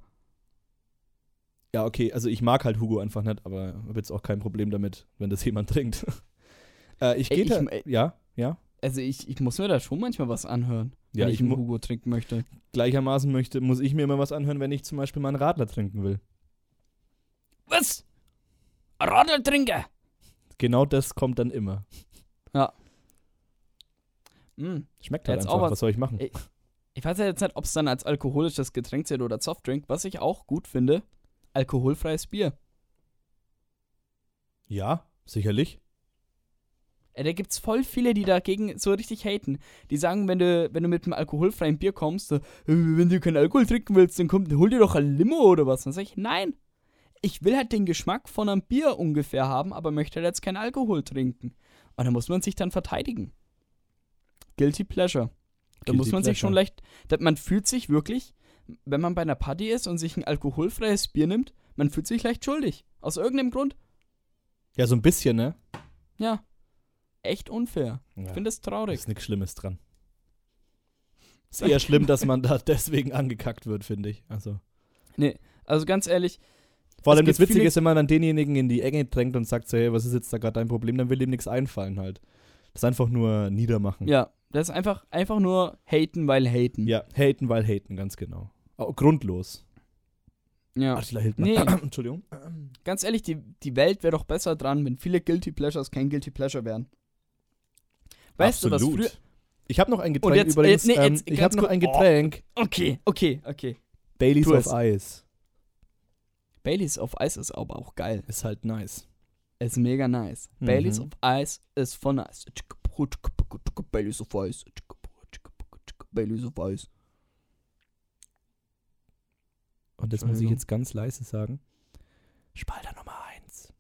S3: Ja, okay, also ich mag halt Hugo einfach nicht, aber habe jetzt auch kein Problem damit, wenn das jemand trinkt. *laughs* äh, ich gehe da,
S2: ey.
S3: ja, ja.
S2: Also ich, ich muss mir da schon manchmal was anhören,
S3: Ja,
S2: wenn
S3: ich
S2: ich einen Hugo trinken möchte.
S3: Gleichermaßen möchte, muss ich mir immer was anhören, wenn ich zum Beispiel mal einen Radler trinken will.
S2: Was? Radeltrinker!
S3: Genau das kommt dann immer.
S2: Mm.
S3: Schmeckt halt
S2: Jetzt
S3: einfach,
S2: auch was-
S3: was soll ich machen?
S2: Ey. Ich weiß ja jetzt nicht, ob es dann als alkoholisches Getränk zählt oder Softdrink. Was ich auch gut finde, alkoholfreies Bier.
S3: Ja, sicherlich.
S2: Äh, da gibt's voll viele, die dagegen so richtig haten. Die sagen, wenn du, wenn du mit einem alkoholfreien Bier kommst, so, äh, wenn du keinen Alkohol trinken willst, dann komm, hol dir doch ein Limo oder was. Dann sag ich, nein. Ich will halt den Geschmack von einem Bier ungefähr haben, aber möchte halt jetzt keinen Alkohol trinken. Und da muss man sich dann verteidigen. Guilty Pleasure. Da
S3: Guilty
S2: muss man sich schon
S3: Pleasure.
S2: leicht. Da, man fühlt sich wirklich, wenn man bei einer Party ist und sich ein alkoholfreies Bier nimmt, man fühlt sich leicht schuldig. Aus irgendeinem Grund.
S3: Ja, so ein bisschen, ne?
S2: Ja. Echt unfair.
S3: Ja,
S2: Ich finde das
S3: da
S2: traurig.
S3: ist nichts Schlimmes dran. Ist *laughs* eher schlimm, dass man da deswegen angekackt wird, finde ich. Also.
S2: Also ganz ehrlich,
S3: Vor allem das Witzige ist, wenn man dann denjenigen in die Enge drängt und sagt so, hey, was ist jetzt da gerade dein Problem, dann will ihm nichts einfallen halt. Das ist einfach nur niedermachen.
S2: ja, das ist einfach, einfach nur haten, weil haten.
S3: Ja, haten, weil haten, ganz genau. Oh, grundlos.
S2: ja.
S3: Attila Hildmann.
S2: Nee. *coughs*
S3: Entschuldigung.
S2: Ganz ehrlich, die, die Welt wäre doch besser dran, wenn viele Guilty Pleasures kein Guilty Pleasure wären. Weißt du, was früher.
S3: Ich habe noch ein Getränk
S2: jetzt, äh,
S3: übrigens.
S2: nee,
S3: ähm,
S2: jetzt
S3: ich
S2: ganz
S3: habe noch ein Getränk.
S2: Okay, okay, okay.
S3: Baileys of. Ice.
S2: Baileys of Ice ist aber auch geil.
S3: Ist halt nice.
S2: Ist mega nice.
S3: Mhm.
S2: Baileys of Ice ist voll nice. Baileys of Ice. Baileys of Ice.
S3: Und das muss ich jetzt ganz leise sagen. Spalter Nummer 1.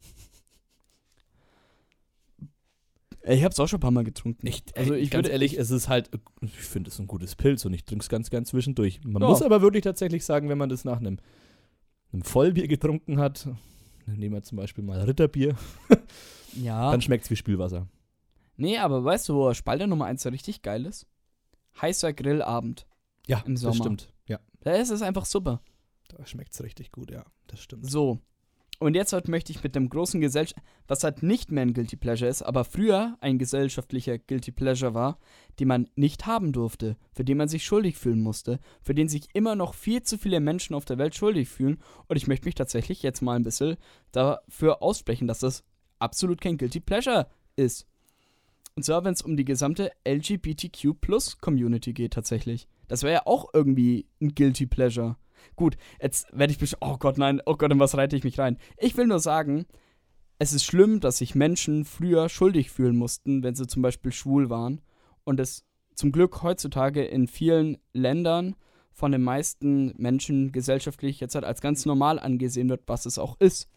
S2: Ey, Ich hab's auch schon ein paar Mal getrunken.
S3: Nicht,
S2: Also ich
S3: ich ganz
S2: würde-
S3: ehrlich, es ist halt, ich finde es ein gutes Pilz und ich trinke es ganz, ganz zwischendurch. Man
S2: Ja.
S3: muss aber wirklich tatsächlich sagen, wenn man das nach einem, einem Vollbier getrunken hat, nehmen wir zum Beispiel mal Ritterbier,
S2: Ja.
S3: dann schmeckt es wie Spülwasser.
S2: Nee, aber weißt du, wo Spalter Nummer 1 so richtig geil ist? Heißer Grillabend.
S3: Ja,
S2: Im Sommer.
S3: das stimmt. Ja,
S2: Da ist es einfach super.
S3: da schmeckt es richtig gut, ja, das stimmt.
S2: So. Und jetzt halt möchte ich mit dem großen Gesellschaft, was halt nicht mehr ein Guilty Pleasure ist, aber früher ein gesellschaftlicher Guilty Pleasure war, den man nicht haben durfte, für den man sich schuldig fühlen musste, für den sich immer noch viel zu viele Menschen auf der Welt schuldig fühlen. Und ich möchte mich tatsächlich jetzt mal ein bisschen dafür aussprechen, dass das absolut kein Guilty Pleasure ist. Und zwar, wenn es um die gesamte LGBTQ-Plus-Community geht, tatsächlich. Das wäre ja auch irgendwie ein Guilty Pleasure. Gut, jetzt werde ich. Oh Gott, nein, oh Gott, in was reite ich mich rein? Ich will nur sagen, es ist schlimm, dass sich Menschen früher schuldig fühlen mussten, wenn sie zum Beispiel schwul waren. Und es zum Glück heutzutage in vielen Ländern von den meisten Menschen gesellschaftlich jetzt halt als ganz normal angesehen wird, was es auch ist.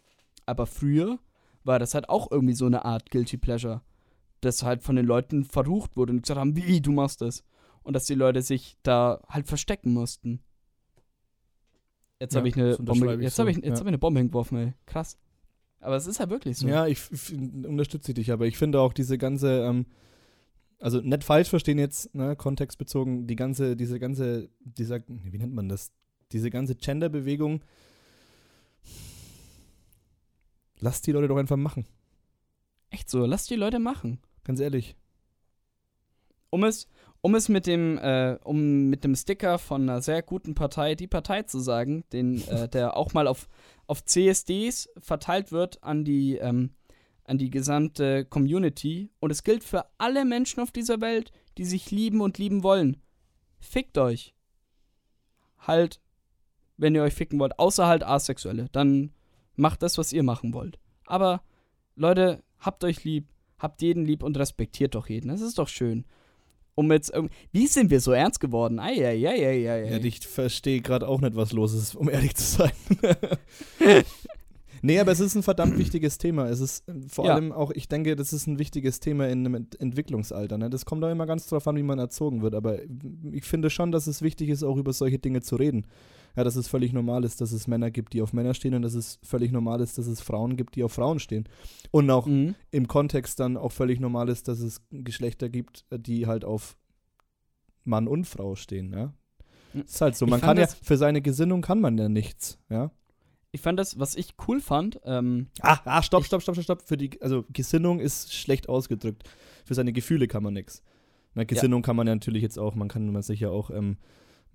S2: Aber früher war das halt auch irgendwie so eine Art Guilty Pleasure. Das halt von den Leuten verrucht wurde und gesagt haben, wie, du machst das. Und dass die Leute sich da halt verstecken mussten. Jetzt
S3: Ja,
S2: habe ich eine Bombe,
S3: ich
S2: jetzt
S3: so,
S2: habe ich, jetzt
S3: ja.
S2: hab ich eine Bombe hingeworfen, ey. Krass. Aber es ist halt wirklich so.
S3: Ja, ich, unterstütze dich, aber ich finde auch diese ganze, ähm, also nicht falsch verstehen jetzt, ne, kontextbezogen, die ganze, diese ganze, dieser, wie nennt man das? Diese ganze Gender-Bewegung, lasst die Leute doch einfach machen.
S2: Echt so, lass die Leute machen.
S3: Ganz ehrlich.
S2: Um es, um es mit dem, äh, um mit dem Sticker von einer sehr guten Partei, die Partei zu sagen, den, äh, *laughs* der auch mal auf, auf CSDs verteilt wird an die, ähm, an die gesamte Community. Und es gilt für alle Menschen auf dieser Welt, die sich lieben und lieben wollen. Fickt euch. Halt, wenn ihr euch ficken wollt, außer halt Asexuelle. Dann macht das, was ihr machen wollt. Aber, Leute, habt euch lieb, habt jeden lieb und respektiert doch jeden. Das ist doch schön. Um jetzt irgendwie. Wie sind wir so ernst geworden? Eieieiei.
S3: Ja, ich verstehe gerade auch nicht, was los ist, um ehrlich zu sein. nee, aber es ist ein verdammt *clears throat* wichtiges Thema. Es ist äh, vor
S2: Ja.
S3: allem auch, ich denke, das ist ein wichtiges Thema in einem Ent Entwicklungsalter. Ne? Das kommt auch immer ganz drauf an, wie man erzogen wird. Aber ich finde schon, dass es wichtig ist, auch über solche Dinge zu reden. Ja, dass es völlig normal ist, dass es Männer gibt, die auf Männer stehen und dass es völlig normal ist, dass es Frauen gibt, die auf Frauen stehen. Und auch
S2: Mhm.
S3: im Kontext dann auch völlig normal ist, dass es Geschlechter gibt, die halt auf Mann und Frau stehen, ja. Ist halt so. Man kann ja, für seine Gesinnung kann man ja nichts, ja.
S2: Ich fand das, was ich cool fand, ähm,
S3: Ah, ah stopp, stopp, stopp, stopp, stopp. Für die, also Gesinnung ist schlecht ausgedrückt. Für seine Gefühle kann man nichts. Na, Gesinnung kann man ja natürlich jetzt auch, man kann man sich ja auch, ähm,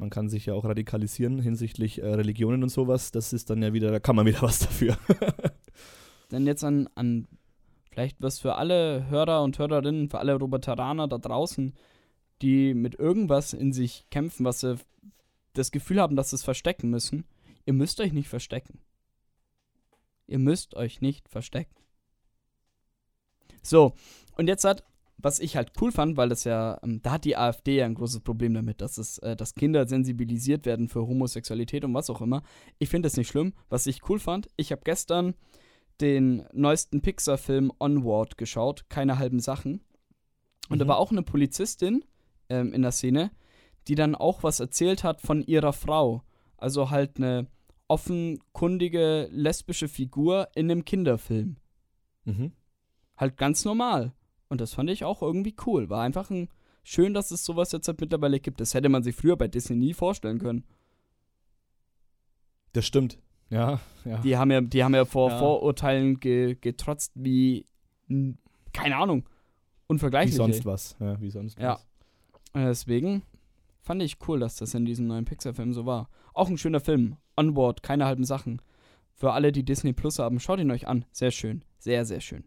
S3: man kann sich ja auch radikalisieren hinsichtlich äh, Religionen und sowas. Das ist dann ja wieder, da kann man wieder *laughs* was dafür.
S2: denn jetzt an, an vielleicht was für alle Hörer und Hörerinnen, für alle Roboteraner da draußen, die mit irgendwas in sich kämpfen, was sie das Gefühl haben, dass sie es verstecken müssen. Ihr müsst euch nicht verstecken. Ihr müsst euch nicht verstecken. So, und jetzt hat, was ich halt cool fand, weil das ja, ähm, da hat die AfD ja ein großes Problem damit, dass es, äh, dass Kinder sensibilisiert werden für Homosexualität und was auch immer. Ich finde das nicht schlimm. Was ich cool fand, ich habe gestern den neuesten Pixar-Film Onward geschaut, keine halben Sachen. Und da
S3: Mhm.
S2: war auch eine Polizistin ähm, in der Szene, die dann auch was erzählt hat von ihrer Frau. Also halt eine offenkundige lesbische Figur in einem Kinderfilm.
S3: Mhm.
S2: Halt ganz normal. Und das fand ich auch irgendwie cool. War einfach ein schön, dass es sowas jetzt halt mittlerweile gibt. Das hätte man sich früher bei Disney nie vorstellen können.
S3: Das stimmt. Ja, ja.
S2: Die haben ja, die haben ja vor
S3: Ja.
S2: Vorurteilen ge, getrotzt wie, keine Ahnung,
S3: wie
S2: unvergleichlich.
S3: sonst
S2: ey.
S3: was. Ja, wie sonst
S2: Ja.
S3: was.
S2: Und Deswegen fand ich cool, dass das in diesem neuen Pixar-Film so war. Auch ein schöner Film. Onward, keine halben Sachen. Für alle, die Disney Plus haben, schaut ihn euch an. Sehr schön. Sehr, sehr schön.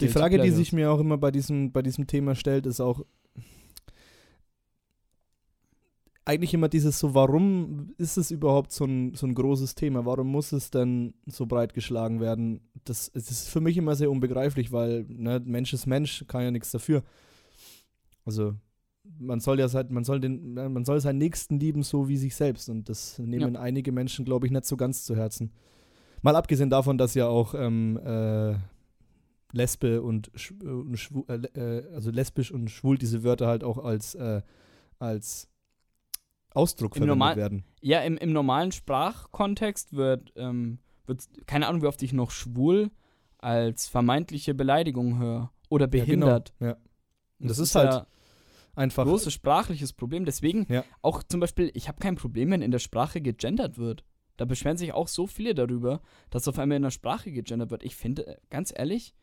S3: Die Frage, die sich mir auch immer bei diesem, bei diesem Thema stellt, ist auch eigentlich immer dieses so, warum ist es überhaupt so ein, so ein großes Thema? Warum muss es denn so breit geschlagen werden? Das, es ist für mich immer sehr unbegreiflich, weil ne, Mensch ist Mensch, kann ja nichts dafür. Also man soll ja sein, man soll den, man soll seinen Nächsten lieben, so wie sich selbst. Und das nehmen einige Menschen, glaube ich, nicht so ganz zu Herzen. Mal abgesehen davon, dass ja auch ähm, äh, Lesbe und, äh, und schwu äh, äh, also lesbisch und schwul diese Wörter halt auch als, äh, als Ausdruck
S2: Im
S3: verwendet
S2: Normal-
S3: werden.
S2: Ja, im, im normalen Sprachkontext wird, ähm, wird, keine Ahnung, wie oft ich noch schwul als vermeintliche Beleidigung höre. Oder behindert.
S3: Ja, genau. ja. Und das, ist
S2: ja
S3: halt einfach.
S2: großes sprachliches Problem. Deswegen
S3: Ja.
S2: auch zum Beispiel, ich habe kein Problem, wenn in der Sprache gegendert wird. Da beschweren sich auch so viele darüber, dass auf einmal in der Sprache gegendert wird. Ich finde, äh, ganz ehrlich,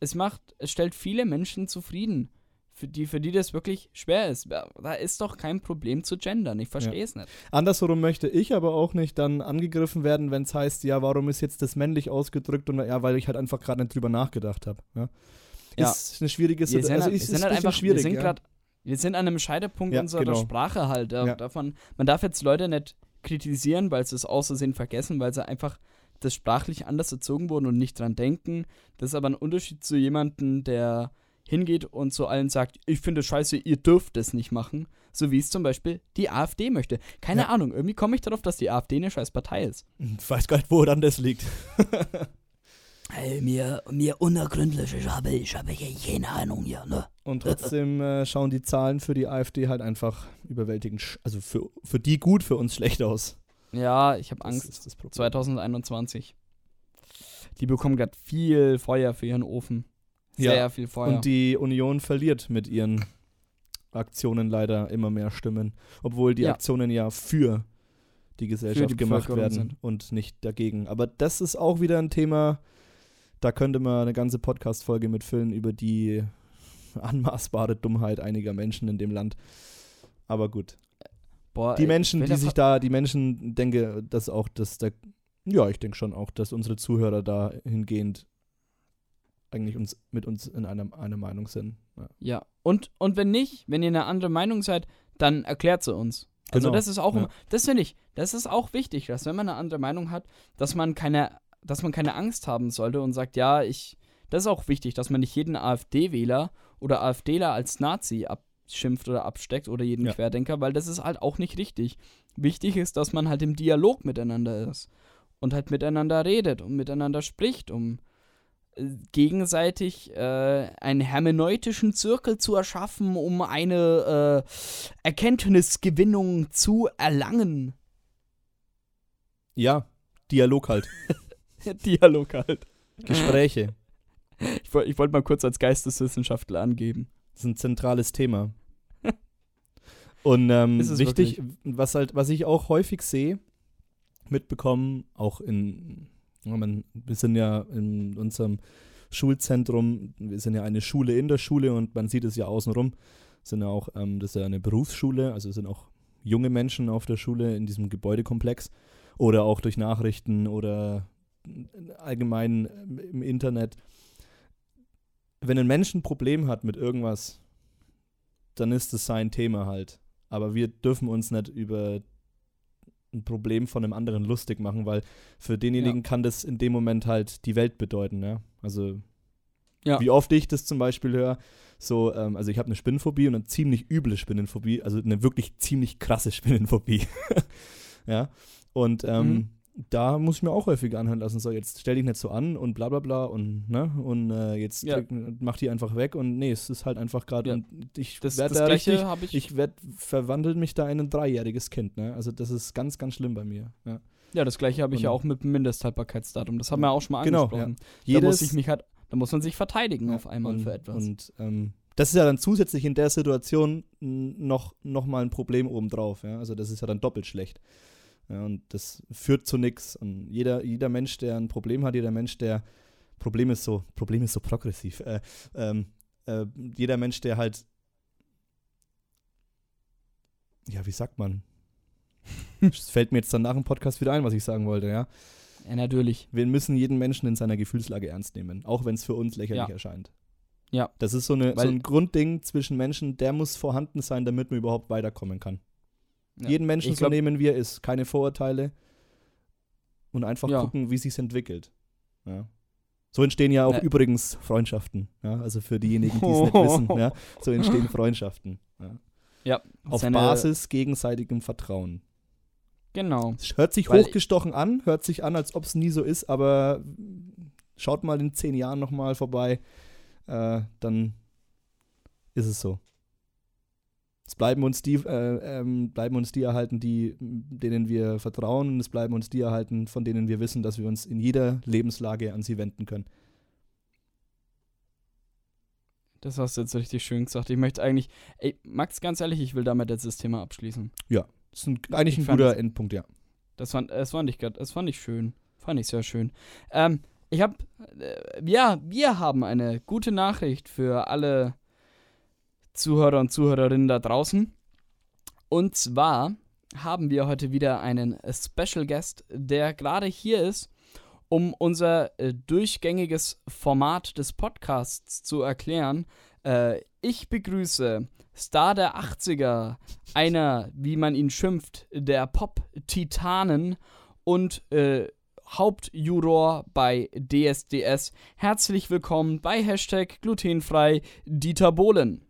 S2: es macht, es stellt viele Menschen zufrieden, für die, für die das wirklich schwer ist. Da ist doch kein Problem zu gendern. Ich verstehe es nicht.
S3: Andersherum möchte ich aber auch nicht dann angegriffen werden, wenn es heißt, ja, warum ist jetzt das männlich ausgedrückt? Und ja, weil ich halt einfach gerade nicht drüber nachgedacht habe. Ja.
S2: Ja.
S3: Ist eine schwierige Situation. Also
S2: wir
S3: ist,
S2: sind halt einfach,
S3: schwierig.
S2: wir sind
S3: ja.
S2: gerade, wir sind an einem Scheidepunkt
S3: Ja,
S2: unserer
S3: genau.
S2: Sprache halt.
S3: Ja.
S2: davon, man darf jetzt Leute nicht kritisieren, weil sie es außersehen vergessen, weil sie einfach das sprachlich anders erzogen wurden und nicht dran denken. Das ist aber ein Unterschied zu jemandem, der hingeht und zu allen sagt, ich finde es scheiße, ihr dürft es nicht machen. So wie es zum Beispiel die AfD möchte. Keine
S3: Ja.
S2: Ahnung, irgendwie komme ich darauf, dass die AfD eine scheiß Partei ist.
S3: Ich weiß gar nicht, wo dann das liegt. *laughs*
S4: Hey, mir, mir unergründlich, ich habe, ich habe hier keine Ahnung hier, ne?
S3: Und *laughs* trotzdem äh, schauen die Zahlen für die AfD halt einfach überwältigend, also für, für die gut, für uns schlecht aus.
S2: Ja, ich habe Angst.
S3: ist das Problem.
S2: 2021. Die bekommen gerade viel Feuer für ihren Ofen.
S3: Ja,
S2: Sehr viel Feuer.
S3: Und die Union verliert mit ihren Aktionen leider immer mehr stimmen, obwohl die
S2: Ja.
S3: Aktionen ja für die Gesellschaft
S2: die
S3: gemacht werden
S2: sind.
S3: und nicht dagegen. Aber das ist auch wieder ein Thema, da könnte man eine ganze Podcast-Folge mitfüllen über die *laughs* anmaßbare Dummheit einiger Menschen in dem Land. Aber gut.
S2: Boah,
S3: Die Menschen, die sich da, die Menschen, denke, dass auch, dass der, ja, ich denke schon auch, dass unsere Zuhörer da hingehend eigentlich uns mit uns in einer, einer Meinung sind. Ja.
S2: Ja. Und, und wenn nicht, wenn ihr eine andere Meinung seid, dann erklärt sie uns. Also
S3: Genau,
S2: das ist auch
S3: ja.
S2: das finde ich, das ist auch wichtig, dass wenn man eine andere Meinung hat, dass man keine, dass man keine Angst haben sollte und sagt, ja, ich, das ist auch wichtig, dass man nicht jeden AfD-Wähler oder AfDler als Nazi abschimpft oder absteckt oder jeden
S3: Ja.
S2: Querdenker, weil das ist halt auch nicht richtig. Wichtig ist, dass man halt im Dialog miteinander ist und halt miteinander redet und miteinander spricht, um äh, gegenseitig äh, einen hermeneutischen Zirkel zu erschaffen, um eine äh, Erkenntnisgewinnung zu erlangen.
S3: ja, Dialog halt. *laughs*
S2: Dialog halt.
S3: Gespräche. *laughs*
S2: Ich, ich wollte mal kurz als Geisteswissenschaftler angeben.
S3: Das ist ein zentrales Thema. Und ähm, wichtig, was halt, was ich auch häufig sehe, mitbekommen, auch in, wir sind ja in unserem Schulzentrum, wir sind ja eine Schule in der Schule und man sieht es ja außenrum, sind ja auch, ähm, das ist ja eine Berufsschule, also es sind auch junge Menschen auf der Schule in diesem Gebäudekomplex oder auch durch Nachrichten oder allgemein im Internet. Wenn ein Mensch ein Problem hat mit irgendwas, dann ist es sein Thema halt. Aber wir dürfen uns nicht über ein Problem von einem anderen lustig machen, weil für denjenigen kann das in dem Moment halt die Welt bedeuten, ja. Also
S2: Ja.
S3: wie oft ich das zum Beispiel höre, so, ähm, also ich habe eine Spinnenphobie und eine ziemlich üble Spinnenphobie, also eine wirklich ziemlich krasse *laughs* Spinnenphobie. ja. Und ähm,
S2: Mhm.
S3: Da muss ich mir auch häufig anhören lassen, so jetzt stell dich nicht so an und bla bla bla und ne und äh, jetzt
S2: Ja.
S3: mach die einfach weg und nee, es ist halt einfach gerade
S2: Ja.
S3: und ich werde da richtig,
S2: ich.
S3: ich werde verwandelt mich da in ein dreijähriges Kind, ne? Also das ist ganz, ganz schlimm bei mir. Ja.
S2: ja, das gleiche habe ich ja auch mit dem Mindesthaltbarkeitsdatum. Das haben wir auch schon mal
S3: Genau,
S2: angesprochen. Da
S3: Jedes,
S2: muss ich mich halt, da muss man sich verteidigen
S3: Ja,
S2: auf einmal
S3: und,
S2: für etwas.
S3: Und ähm, das ist ja dann zusätzlich in der Situation noch, noch mal ein Problem obendrauf. Ja? Also das ist ja dann doppelt schlecht. Ja, und das führt zu nichts. Und jeder, jeder Mensch, der ein Problem hat, jeder Mensch, der Problem ist so, Problem ist so progressiv. Äh, ähm, äh, jeder Mensch, der halt ja, wie sagt man? *laughs* Es fällt mir jetzt dann nach dem Podcast wieder ein, was ich sagen wollte, ja.
S2: ja, natürlich.
S3: Wir müssen jeden Menschen in seiner Gefühlslage ernst nehmen, auch wenn es für uns lächerlich
S2: Ja.
S3: erscheint.
S2: Ja.
S3: Das ist so, eine, so
S2: Weil-
S3: ein Grundding zwischen Menschen, der muss vorhanden sein, damit man überhaupt weiterkommen kann.
S2: Ja.
S3: Jeden Menschen
S2: Ich
S3: so
S2: glaub-
S3: nehmen, wie er ist, keine Vorurteile und einfach
S2: Ja.
S3: gucken, wie sich's entwickelt. Ja. So entstehen ja auch
S2: Ja.
S3: übrigens Freundschaften, also für diejenigen, die es nicht wissen, *laughs* so entstehen Freundschaften. Ja.
S2: Ja,
S3: Auf
S2: seine-
S3: Basis gegenseitigem Vertrauen.
S2: Genau.
S3: Es hört sich
S2: Weil-
S3: hochgestochen an, hört sich an, als ob es nie so ist, aber schaut mal in zehn Jahren nochmal vorbei, äh, dann ist es so. Es bleiben uns die, äh, ähm, bleiben uns die erhalten, die, denen wir vertrauen, und es bleiben uns die erhalten, von denen wir wissen, dass wir uns in jeder Lebenslage an sie wenden können.
S2: Das hast du jetzt richtig schön gesagt. Ich möchte eigentlich, ey, Max, ganz ehrlich, ich will damit jetzt das Thema abschließen.
S3: Das ist ein, eigentlich
S2: Ich
S3: ein guter
S2: das-
S3: Endpunkt, ja.
S2: Das fand, das fand ich, grad- das fand ich schön. Fand ich sehr schön. Ähm, ich hab, äh, ja, wir haben eine gute Nachricht für alle Zuhörer und Zuhörerinnen da draußen. Und zwar haben wir heute wieder einen äh, Special Guest, der gerade hier ist, um unser äh, durchgängiges Format des Podcasts zu erklären. Äh, ich begrüße Star der 80er, einer, wie man ihn schimpft, der Pop-Titanen und äh, Hauptjuror bei DSDS. Herzlich willkommen bei Hashtag glutenfrei Dieter Bohlen.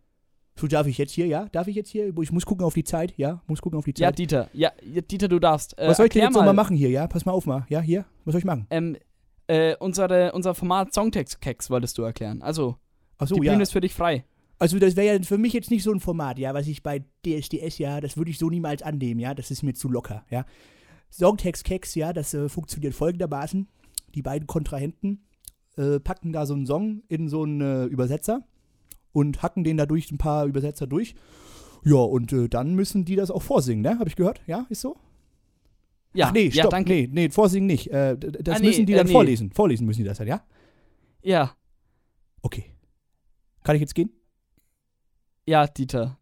S5: So, darf ich jetzt hier, ja? Darf ich jetzt hier? Ich muss gucken auf die Zeit, ja? Muss gucken auf die
S2: Ja,
S5: Zeit.
S2: Dieter, ja, ja, Dieter, du darfst. Äh,
S5: Was soll ich denn jetzt nochmal machen hier, ja? Pass mal auf mal, ja? Hier? Was soll ich machen?
S2: Ähm, äh, unsere, unser Format Songtext-Keks wolltest du erklären. Also,
S5: Achso,
S2: die
S5: ja.
S2: Bühne ist für dich frei.
S5: Also, das wäre ja für mich jetzt nicht so ein Format, ja, was ich bei DSDS, ja, das würde ich so niemals annehmen, ja? Das ist mir zu locker, ja? Songtext Keks, ja, das äh, funktioniert folgendermaßen. Die beiden Kontrahenten äh, packen da so einen Song in so einen äh, Übersetzer und hacken den dadurch ein paar Übersetzer durch Ja, und äh, dann müssen die das auch vorsingen, ne? Habe ich gehört? Ja, ist so?
S2: Ja,
S5: Ach, nee,
S2: ja,
S5: stopp.
S2: danke.
S5: Nee, nee, vorsingen nicht. Äh, das
S2: Ah, nee,
S5: müssen die
S2: äh,
S5: dann
S2: nee.
S5: vorlesen. Vorlesen müssen die das dann, ja?
S2: Ja,
S5: Okay. Kann ich jetzt gehen?
S2: ja, Dieter.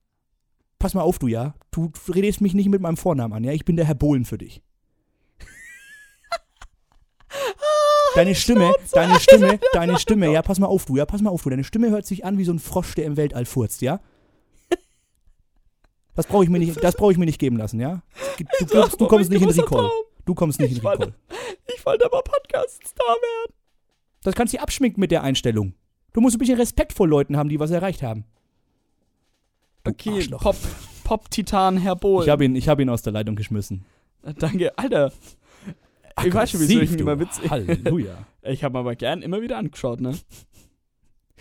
S5: Pass mal auf, du, ja? Du redest mich nicht mit meinem Vornamen an, ja? Ich bin der Herr Bohlen für dich. Deine Stimme, deine Stimme, *laughs* deine Stimme, ja, pass mal auf, du, ja, pass mal auf, du. Deine Stimme hört sich an wie so ein Frosch, der im Weltall furzt, ja? Das brauche ich mir nicht, das brauche ich mir nicht geben lassen, ja? Du, du, du kommst nicht in Recall. Du kommst nicht in
S2: wollte-
S5: Recall.
S2: Ich wollte aber Podcast-Star werden.
S5: Das kannst du abschminken mit der Einstellung. Du musst ein bisschen Respekt vor Leuten haben, die was erreicht haben. Du
S2: Okay,
S5: Arschloch.
S2: Pop, Pop-Titan Herr Bohl.
S3: Ich habe ihn, ich hab ihn aus der Leitung geschmissen.
S2: Danke, Alter. Ich weiß schon, wieso ich ihn immer witzig.
S3: Halleluja. *laughs*
S2: Ich habe aber gern immer wieder angeschaut, ne?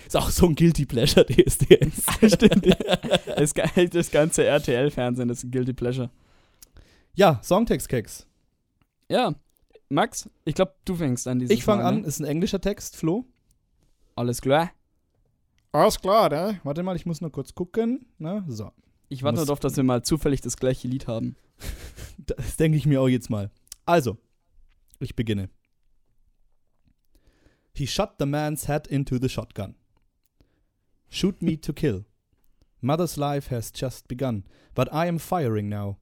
S3: Ist auch so ein Guilty Pleasure, *laughs* DSDS. *laughs*
S2: Stimmt. Das, das ganze RTL-Fernsehen ist ein Guilty Pleasure.
S3: ja, Songtext-Keks.
S2: Ja, Max, ich glaube, du fängst an
S3: Ich fange an,
S2: Ne?
S3: ist ein englischer Text, Flo.
S2: Alles klar.
S3: Alles klar, ne? Warte mal, ich muss nur kurz gucken. Na, so.
S2: Ich warte nur darauf, dass wir mal zufällig das gleiche Lied haben.
S3: Das denke ich mir auch jetzt mal. Also, ich beginne. He shot the man's head into the shotgun. Shoot me to kill. Mother's life has just begun, but I am firing now.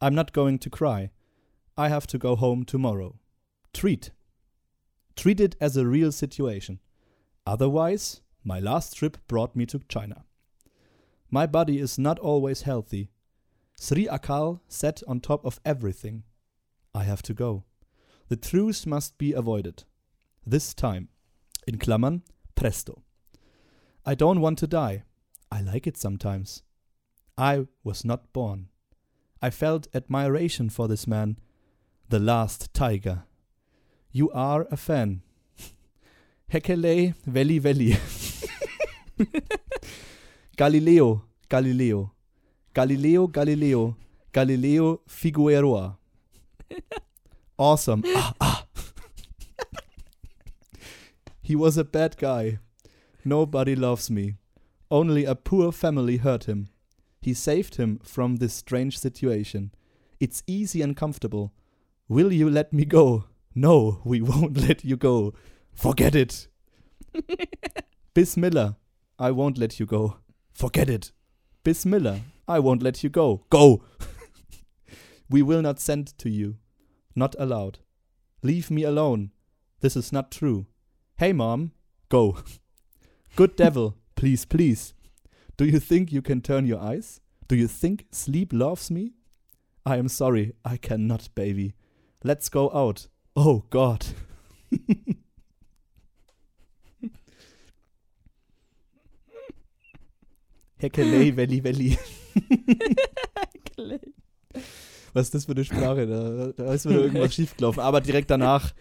S3: I'm not going to cry. I have to go home tomorrow. Treat. Treat it as a real situation. Otherwise, my last trip brought me to China. My body is not always healthy. Sri Akal sat on top of everything. I have to go. The truth must be avoided. This time. In Klammern, presto. I don't want to die. I like it sometimes. I was not born. I felt admiration for this man, the last tiger. You are a fan. *laughs* Hekele Veli Veli. *laughs* Galileo, Galileo. Galileo Galileo. Galileo Figueroa. Awesome. *laughs* Ah, ah. he was a bad guy. Nobody loves me. Only a poor family hurt him. He saved him from this strange situation. It's easy and comfortable. Will you let me go? No, we *laughs* won't let you go. Forget it. *laughs* Bis Miller, I won't let you go. Forget it. Bis Miller, I won't let you go. Go. we will not send to you. Not allowed. Leave me alone. This is not true. Hey, mom, go. *laughs* Good devil, please, please. Do you think you can turn your eyes? Do you think sleep loves me? I am sorry, I cannot, baby. Let's go out. Oh, God. Heckelei, Welli, Welli. Was ist das für eine Sprache? Da, da ist wieder irgendwas *laughs* schiefgelaufen. Aber direkt danach,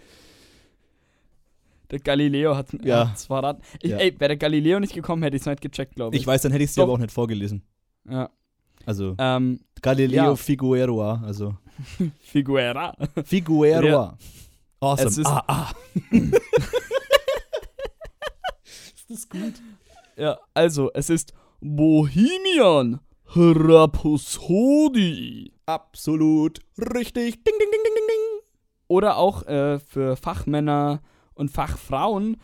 S2: Der Galileo hat
S3: Ja.
S2: es verraten. Ich,
S3: Ja.
S2: Ey, wäre der Galileo nicht gekommen, hätte ich es nicht gecheckt, glaube ich.
S3: ich weiß, dann hätte ich es dir aber auch nicht vorgelesen.
S2: Ja.
S3: Also,
S2: Ähm,
S3: Galileo
S2: Ja.
S3: Figueroa, also *laughs*
S2: Figuera.
S3: Figueroa. Awesome.
S2: Es ist-
S3: ah, ah. *laughs* ist das gut?
S2: Ja, also, es ist Bohemian Rhapsody.
S3: Absolut richtig. Ding, ding, ding, ding, ding, ding.
S2: Oder auch äh, für Fachmänner und Fachfrauen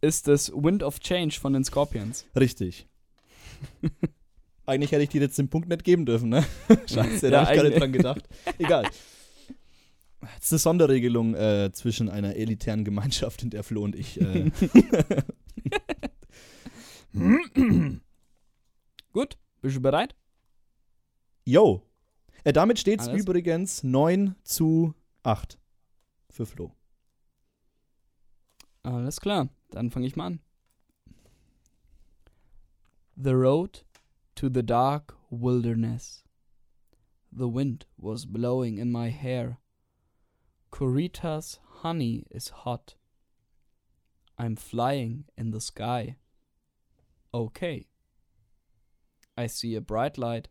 S2: ist es Wind of Change von den Scorpions.
S3: Richtig. *laughs* Eigentlich hätte ich dir jetzt den Punkt nicht geben dürfen, ne? *laughs* Scheiße,
S2: Ja,
S3: da habe ich gar nicht dran gedacht. Egal. Das ist eine Sonderregelung äh, zwischen einer elitären Gemeinschaft, in der Flo und ich. Äh, *laughs*
S2: Gut, bist du bereit?
S3: yo. Äh, damit steht es übrigens 9 zu 8 für Flo.
S2: Alles klar, dann fange ich mal an. The road to the dark wilderness. The wind was blowing in my hair. Corita's honey is hot. I'm flying in the sky. Okay. I see a bright light.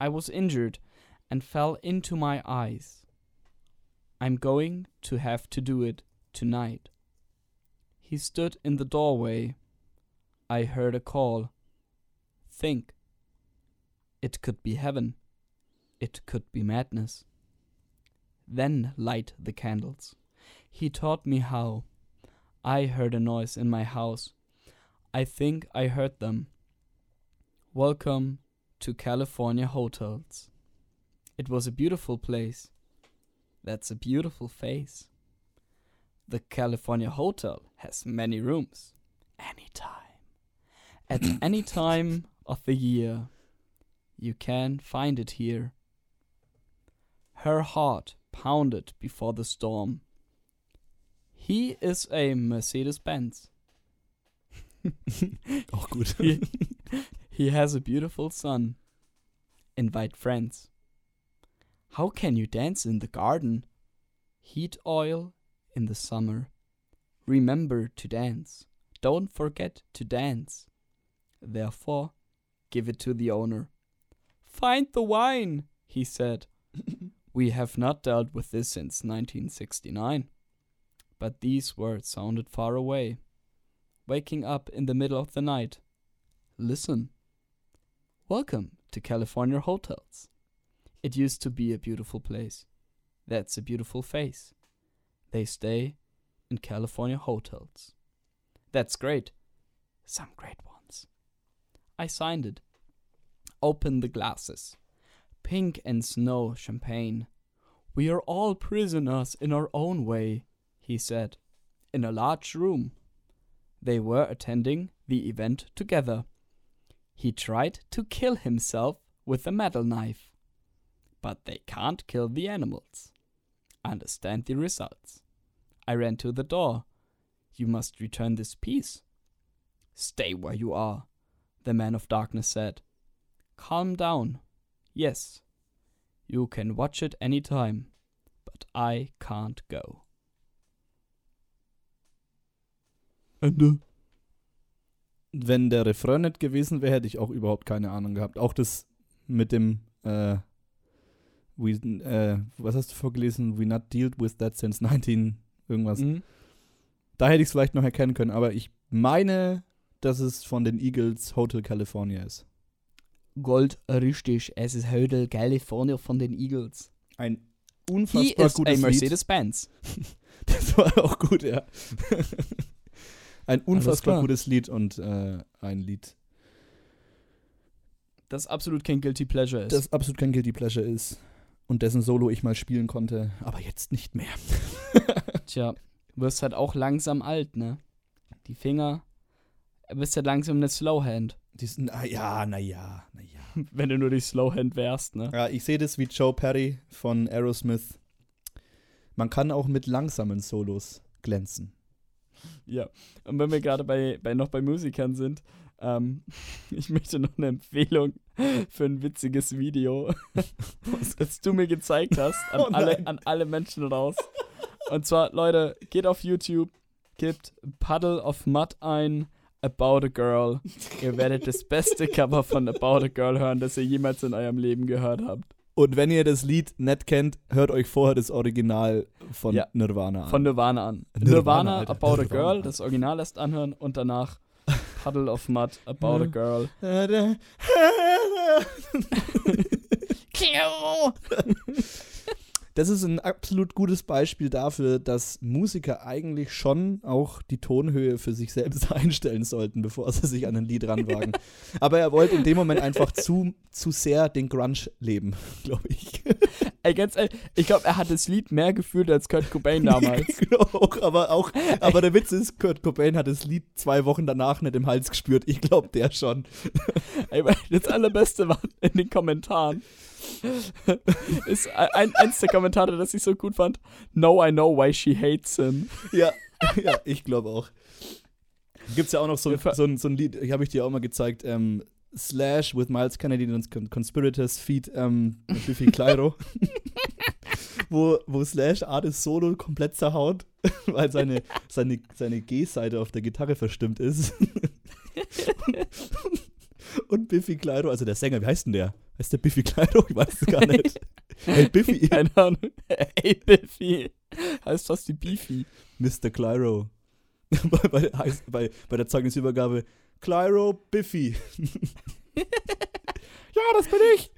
S2: I was injured and fell into my eyes. I'm going to have to do it tonight. He stood in the doorway. I heard a call. Think It could be heaven. It could be madness. Then light the candles. He taught me how. I heard a noise in my house. I think I heard them. Welcome to California hotels. It was a beautiful place. That's a beautiful face. The California Hotel has many rooms. Anytime. At *coughs* any time of the year. You can find it here. Her heart pounded before the storm. He is a Mercedes Benz.
S3: Auch *laughs* gut.
S2: He, has a beautiful son. Invite friends. How can you dance in the garden? Heat oil in the summer. Remember to dance. Don't forget to dance. Therefore, give it to the owner. Find the wine, he said. *laughs* we have not dealt with this since 1969. But these words sounded far away. Waking up in the middle of the night. Listen. Welcome to California Hotels. It used to be a beautiful place. That's a beautiful face. They stay in California hotels. That's great. Some great ones. I signed it. Open the glasses. Pink and snow champagne. We are all prisoners in our own way, he said, in a large room. They were attending the event together. He tried to kill himself with a metal knife. But they can't kill the animals. Understand the results. I ran to the door. You must return this piece. Stay where you are, the man of darkness said. Calm down. Yes, you can watch it any time, but I can't go.
S3: Ende. Uh, Wenn der Refrain nicht gewesen wäre, hätte ich auch überhaupt keine Ahnung gehabt. Auch das mit dem, äh, we, äh, was hast du vorgelesen? We not dealt with that since 19 irgendwas.
S2: Mhm.
S3: Da hätte ich es vielleicht noch erkennen können, aber ich meine, dass es von den Eagles Hotel California ist.
S2: Gold, richtig. Es ist Hotel California von den Eagles.
S3: Ein
S2: He
S3: unfassbar
S2: a
S3: gutes.
S2: Mercedes-Benz. *laughs*
S3: Das war auch gut, ja. *laughs* Ein unfassbar gutes Lied und äh, ein Lied,
S2: Das absolut kein Guilty Pleasure ist.
S3: das absolut kein Guilty Pleasure ist und dessen Solo ich mal spielen konnte, aber jetzt nicht mehr. *laughs*
S2: Tja, du wirst halt auch langsam alt, ne? Die Finger. Du bist halt langsam eine Slowhand.
S3: Na ja, na ja, na ja. *laughs*
S2: Wenn du nur die Slowhand wärst, ne?
S3: Ja, ich sehe das wie Joe Perry von Aerosmith. Man kann auch mit langsamen Solos glänzen. *laughs*
S2: Ja. Und wenn wir gerade bei, bei noch bei Musikern sind, ähm, *laughs* ich möchte noch eine Empfehlung für ein witziges Video, *laughs* das du mir gezeigt hast, an,
S3: Oh
S2: alle, an alle Menschen raus. Und zwar, Leute, geht auf YouTube, gebt Puddle of Mud ein, About a Girl. Ihr werdet das beste Cover von About a Girl hören, das ihr jemals in eurem Leben gehört habt.
S3: Und wenn ihr das Lied nicht kennt, hört euch vorher das Original von
S2: Ja,
S3: Nirvana an.
S2: Von Nirvana an.
S3: Nirvana,
S2: Nirvana,
S3: Alter.
S2: About a
S3: Nirvana.
S2: Girl, das Original erst anhören und danach *laughs* Puddle of Mud, About a Girl. *laughs* *laughs*
S3: Das ist ein absolut gutes Beispiel dafür, dass Musiker eigentlich schon auch die Tonhöhe für sich selbst *laughs* einstellen sollten, bevor sie sich an ein Lied ranwagen. *laughs* Aber er wollte in dem Moment einfach zu, zu sehr den Grunge leben, *laughs* glaube ich.
S2: Ey, ganz ehrlich, ich glaube, er hat das Lied mehr gefühlt als Kurt Cobain damals.
S3: genau, aber, auch, aber der Witz ist, Kurt Cobain hat das Lied zwei Wochen danach nicht im Hals gespürt. Ich glaube, der schon.
S2: Ey, weil das Allerbeste war in den Kommentaren. *laughs* ist ein, eins der Kommentare, das ich so gut fand. No, I know why she hates him.
S3: Ja, *laughs* ja ich glaube auch. Gibt es ja auch noch so, so, ein, so ein Lied, habe ich dir auch mal gezeigt, ähm, Slash with Miles Kennedy und Con Conspirators Feed ähm, Biffy Clyro. *laughs* wo, wo Slash Artist Solo komplett zerhaut, weil seine, seine, seine G-Seite auf der Gitarre verstimmt ist. Und Biffy Clyro, also der Sänger, wie heißt denn der? Heißt der Biffy Clyro? Ich weiß es gar nicht. hey Biffy, *laughs*
S2: Keine Ahnung. Ey, Biffy. Heißt fast die Beefy.
S3: Mr. Clyro. *laughs* bei, bei, heißt, bei, bei der Zeugnisübergabe Clyro Biffy. *laughs*
S5: ja, das bin ich.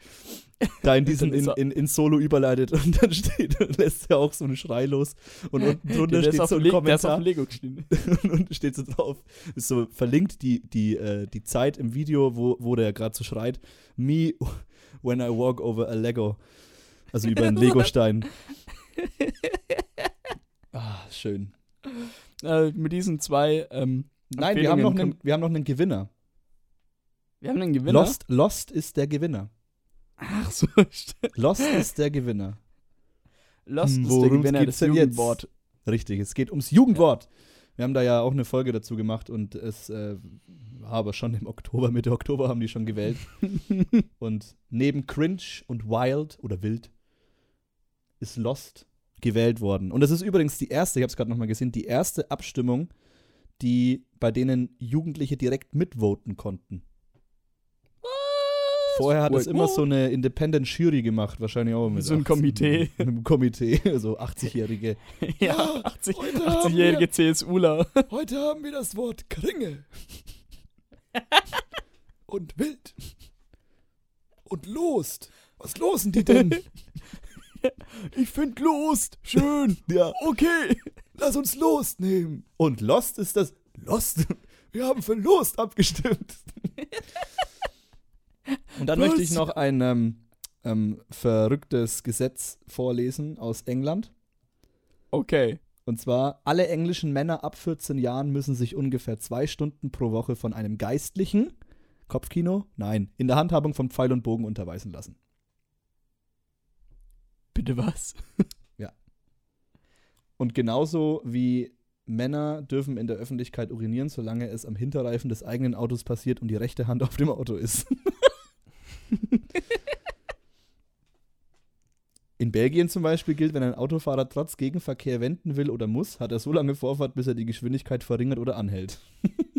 S5: *laughs*
S3: da in
S2: ist
S3: in, in, in Solo überleitet und dann steht, *laughs* lässt er auch so einen Schrei los und unten drunter steht so ein
S2: Le-
S3: Kommentar
S2: Lego *laughs*
S3: und unten steht so drauf, ist so verlinkt die, die, äh, die Zeit im Video, wo, wo der gerade so schreit, me when I walk over a Lego. Also über einen Legostein. Ah, schön.
S2: Äh, mit diesen zwei ähm,
S3: Nein, wir haben, noch einen, wir haben noch einen Gewinner.
S2: Wir haben einen Gewinner.
S3: Lost, Lost ist der Gewinner.
S2: Ach so, *laughs* stimmt.
S3: Lost ist der Gewinner.
S2: Lost
S3: Hm,
S2: ist der Gewinner
S3: geht's
S2: des? Jugendwort.
S3: Richtig, es geht ums Jugendwort. Wir haben da ja auch eine Folge dazu gemacht und es äh, war aber schon im Oktober, Mitte Oktober haben die schon gewählt. *laughs* und neben Cringe und Wild oder Wild ist Lost gewählt worden. Und das ist übrigens die erste, ich habe es gerade nochmal gesehen, die erste Abstimmung, die bei denen Jugendliche direkt mitvoten konnten. Vorher hat es immer so eine Independent Jury gemacht, wahrscheinlich auch mit
S2: So ein
S3: 18
S2: Komitee. *laughs*
S3: Mit einem Komitee, *laughs* so 80-Jährige. *laughs*
S2: ja, 80,
S3: heute haben
S2: 80-jährige CSUler.
S3: Heute haben wir das Wort Kringel. Und wild. Und lost. Was losen die denn?
S2: Ich find Lost schön.
S3: ja,
S2: Okay.
S3: lass uns Lost nehmen. Und Lost ist das Lost. Wir haben für Lost abgestimmt. Und dann
S2: Was?
S3: möchte ich noch ein ähm, ähm, verrücktes Gesetz vorlesen aus England.
S2: Okay.
S3: Und zwar, alle englischen Männer ab 14 Jahren müssen sich ungefähr zwei Stunden pro Woche von einem Geistlichen, Kopfkino, nein, in der Handhabung von Pfeil und Bogen unterweisen lassen.
S2: Bitte was? *laughs*
S3: Und genauso wie Männer dürfen in der Öffentlichkeit urinieren, solange es am Hinterreifen des eigenen Autos passiert und die rechte Hand auf dem Auto ist. *laughs* *laughs* In Belgien zum Beispiel gilt, wenn ein Autofahrer trotz Gegenverkehr wenden will oder muss, hat er so lange Vorfahrt, bis er die Geschwindigkeit verringert oder anhält. *laughs*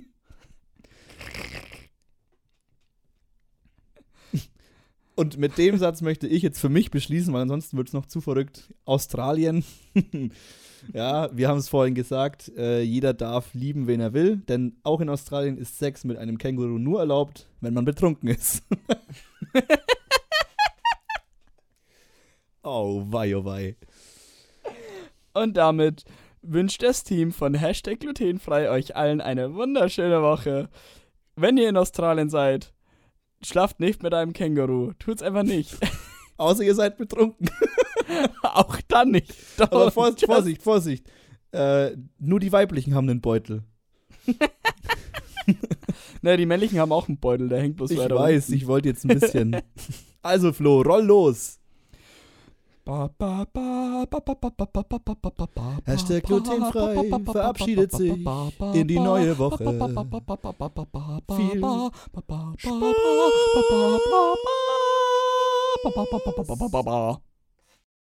S3: Und mit dem Satz möchte ich jetzt für mich beschließen, weil ansonsten wird es noch zu verrückt. Australien. *laughs* ja, wir haben es vorhin gesagt, äh, jeder darf lieben, wen er will, denn auch in Australien ist Sex mit einem Känguru nur erlaubt, wenn man betrunken ist. *laughs* oh, wei, oh, wei.
S2: Und damit wünscht das Team von Hashtag glutenfrei euch allen eine wunderschöne Woche. Wenn ihr in Australien seid, schlaft nicht mit einem Känguru. Tut's einfach nicht. *laughs*
S3: Außer ihr seid betrunken. *laughs*
S2: Auch dann nicht.
S3: Aber
S2: Don't
S3: Vor
S2: just-
S3: Vorsicht, Vorsicht. Äh, nur die Weiblichen haben einen Beutel. *laughs*
S2: Ne, die männlichen haben auch einen Beutel, der hängt bloß
S3: Ich
S2: weiter
S3: weiß,
S2: unten.
S3: ich wollte jetzt ein bisschen. Also, Flo, roll los. Hashtag glutenfrei verabschiedet sich in die neue Woche. Viel
S2: Spaß.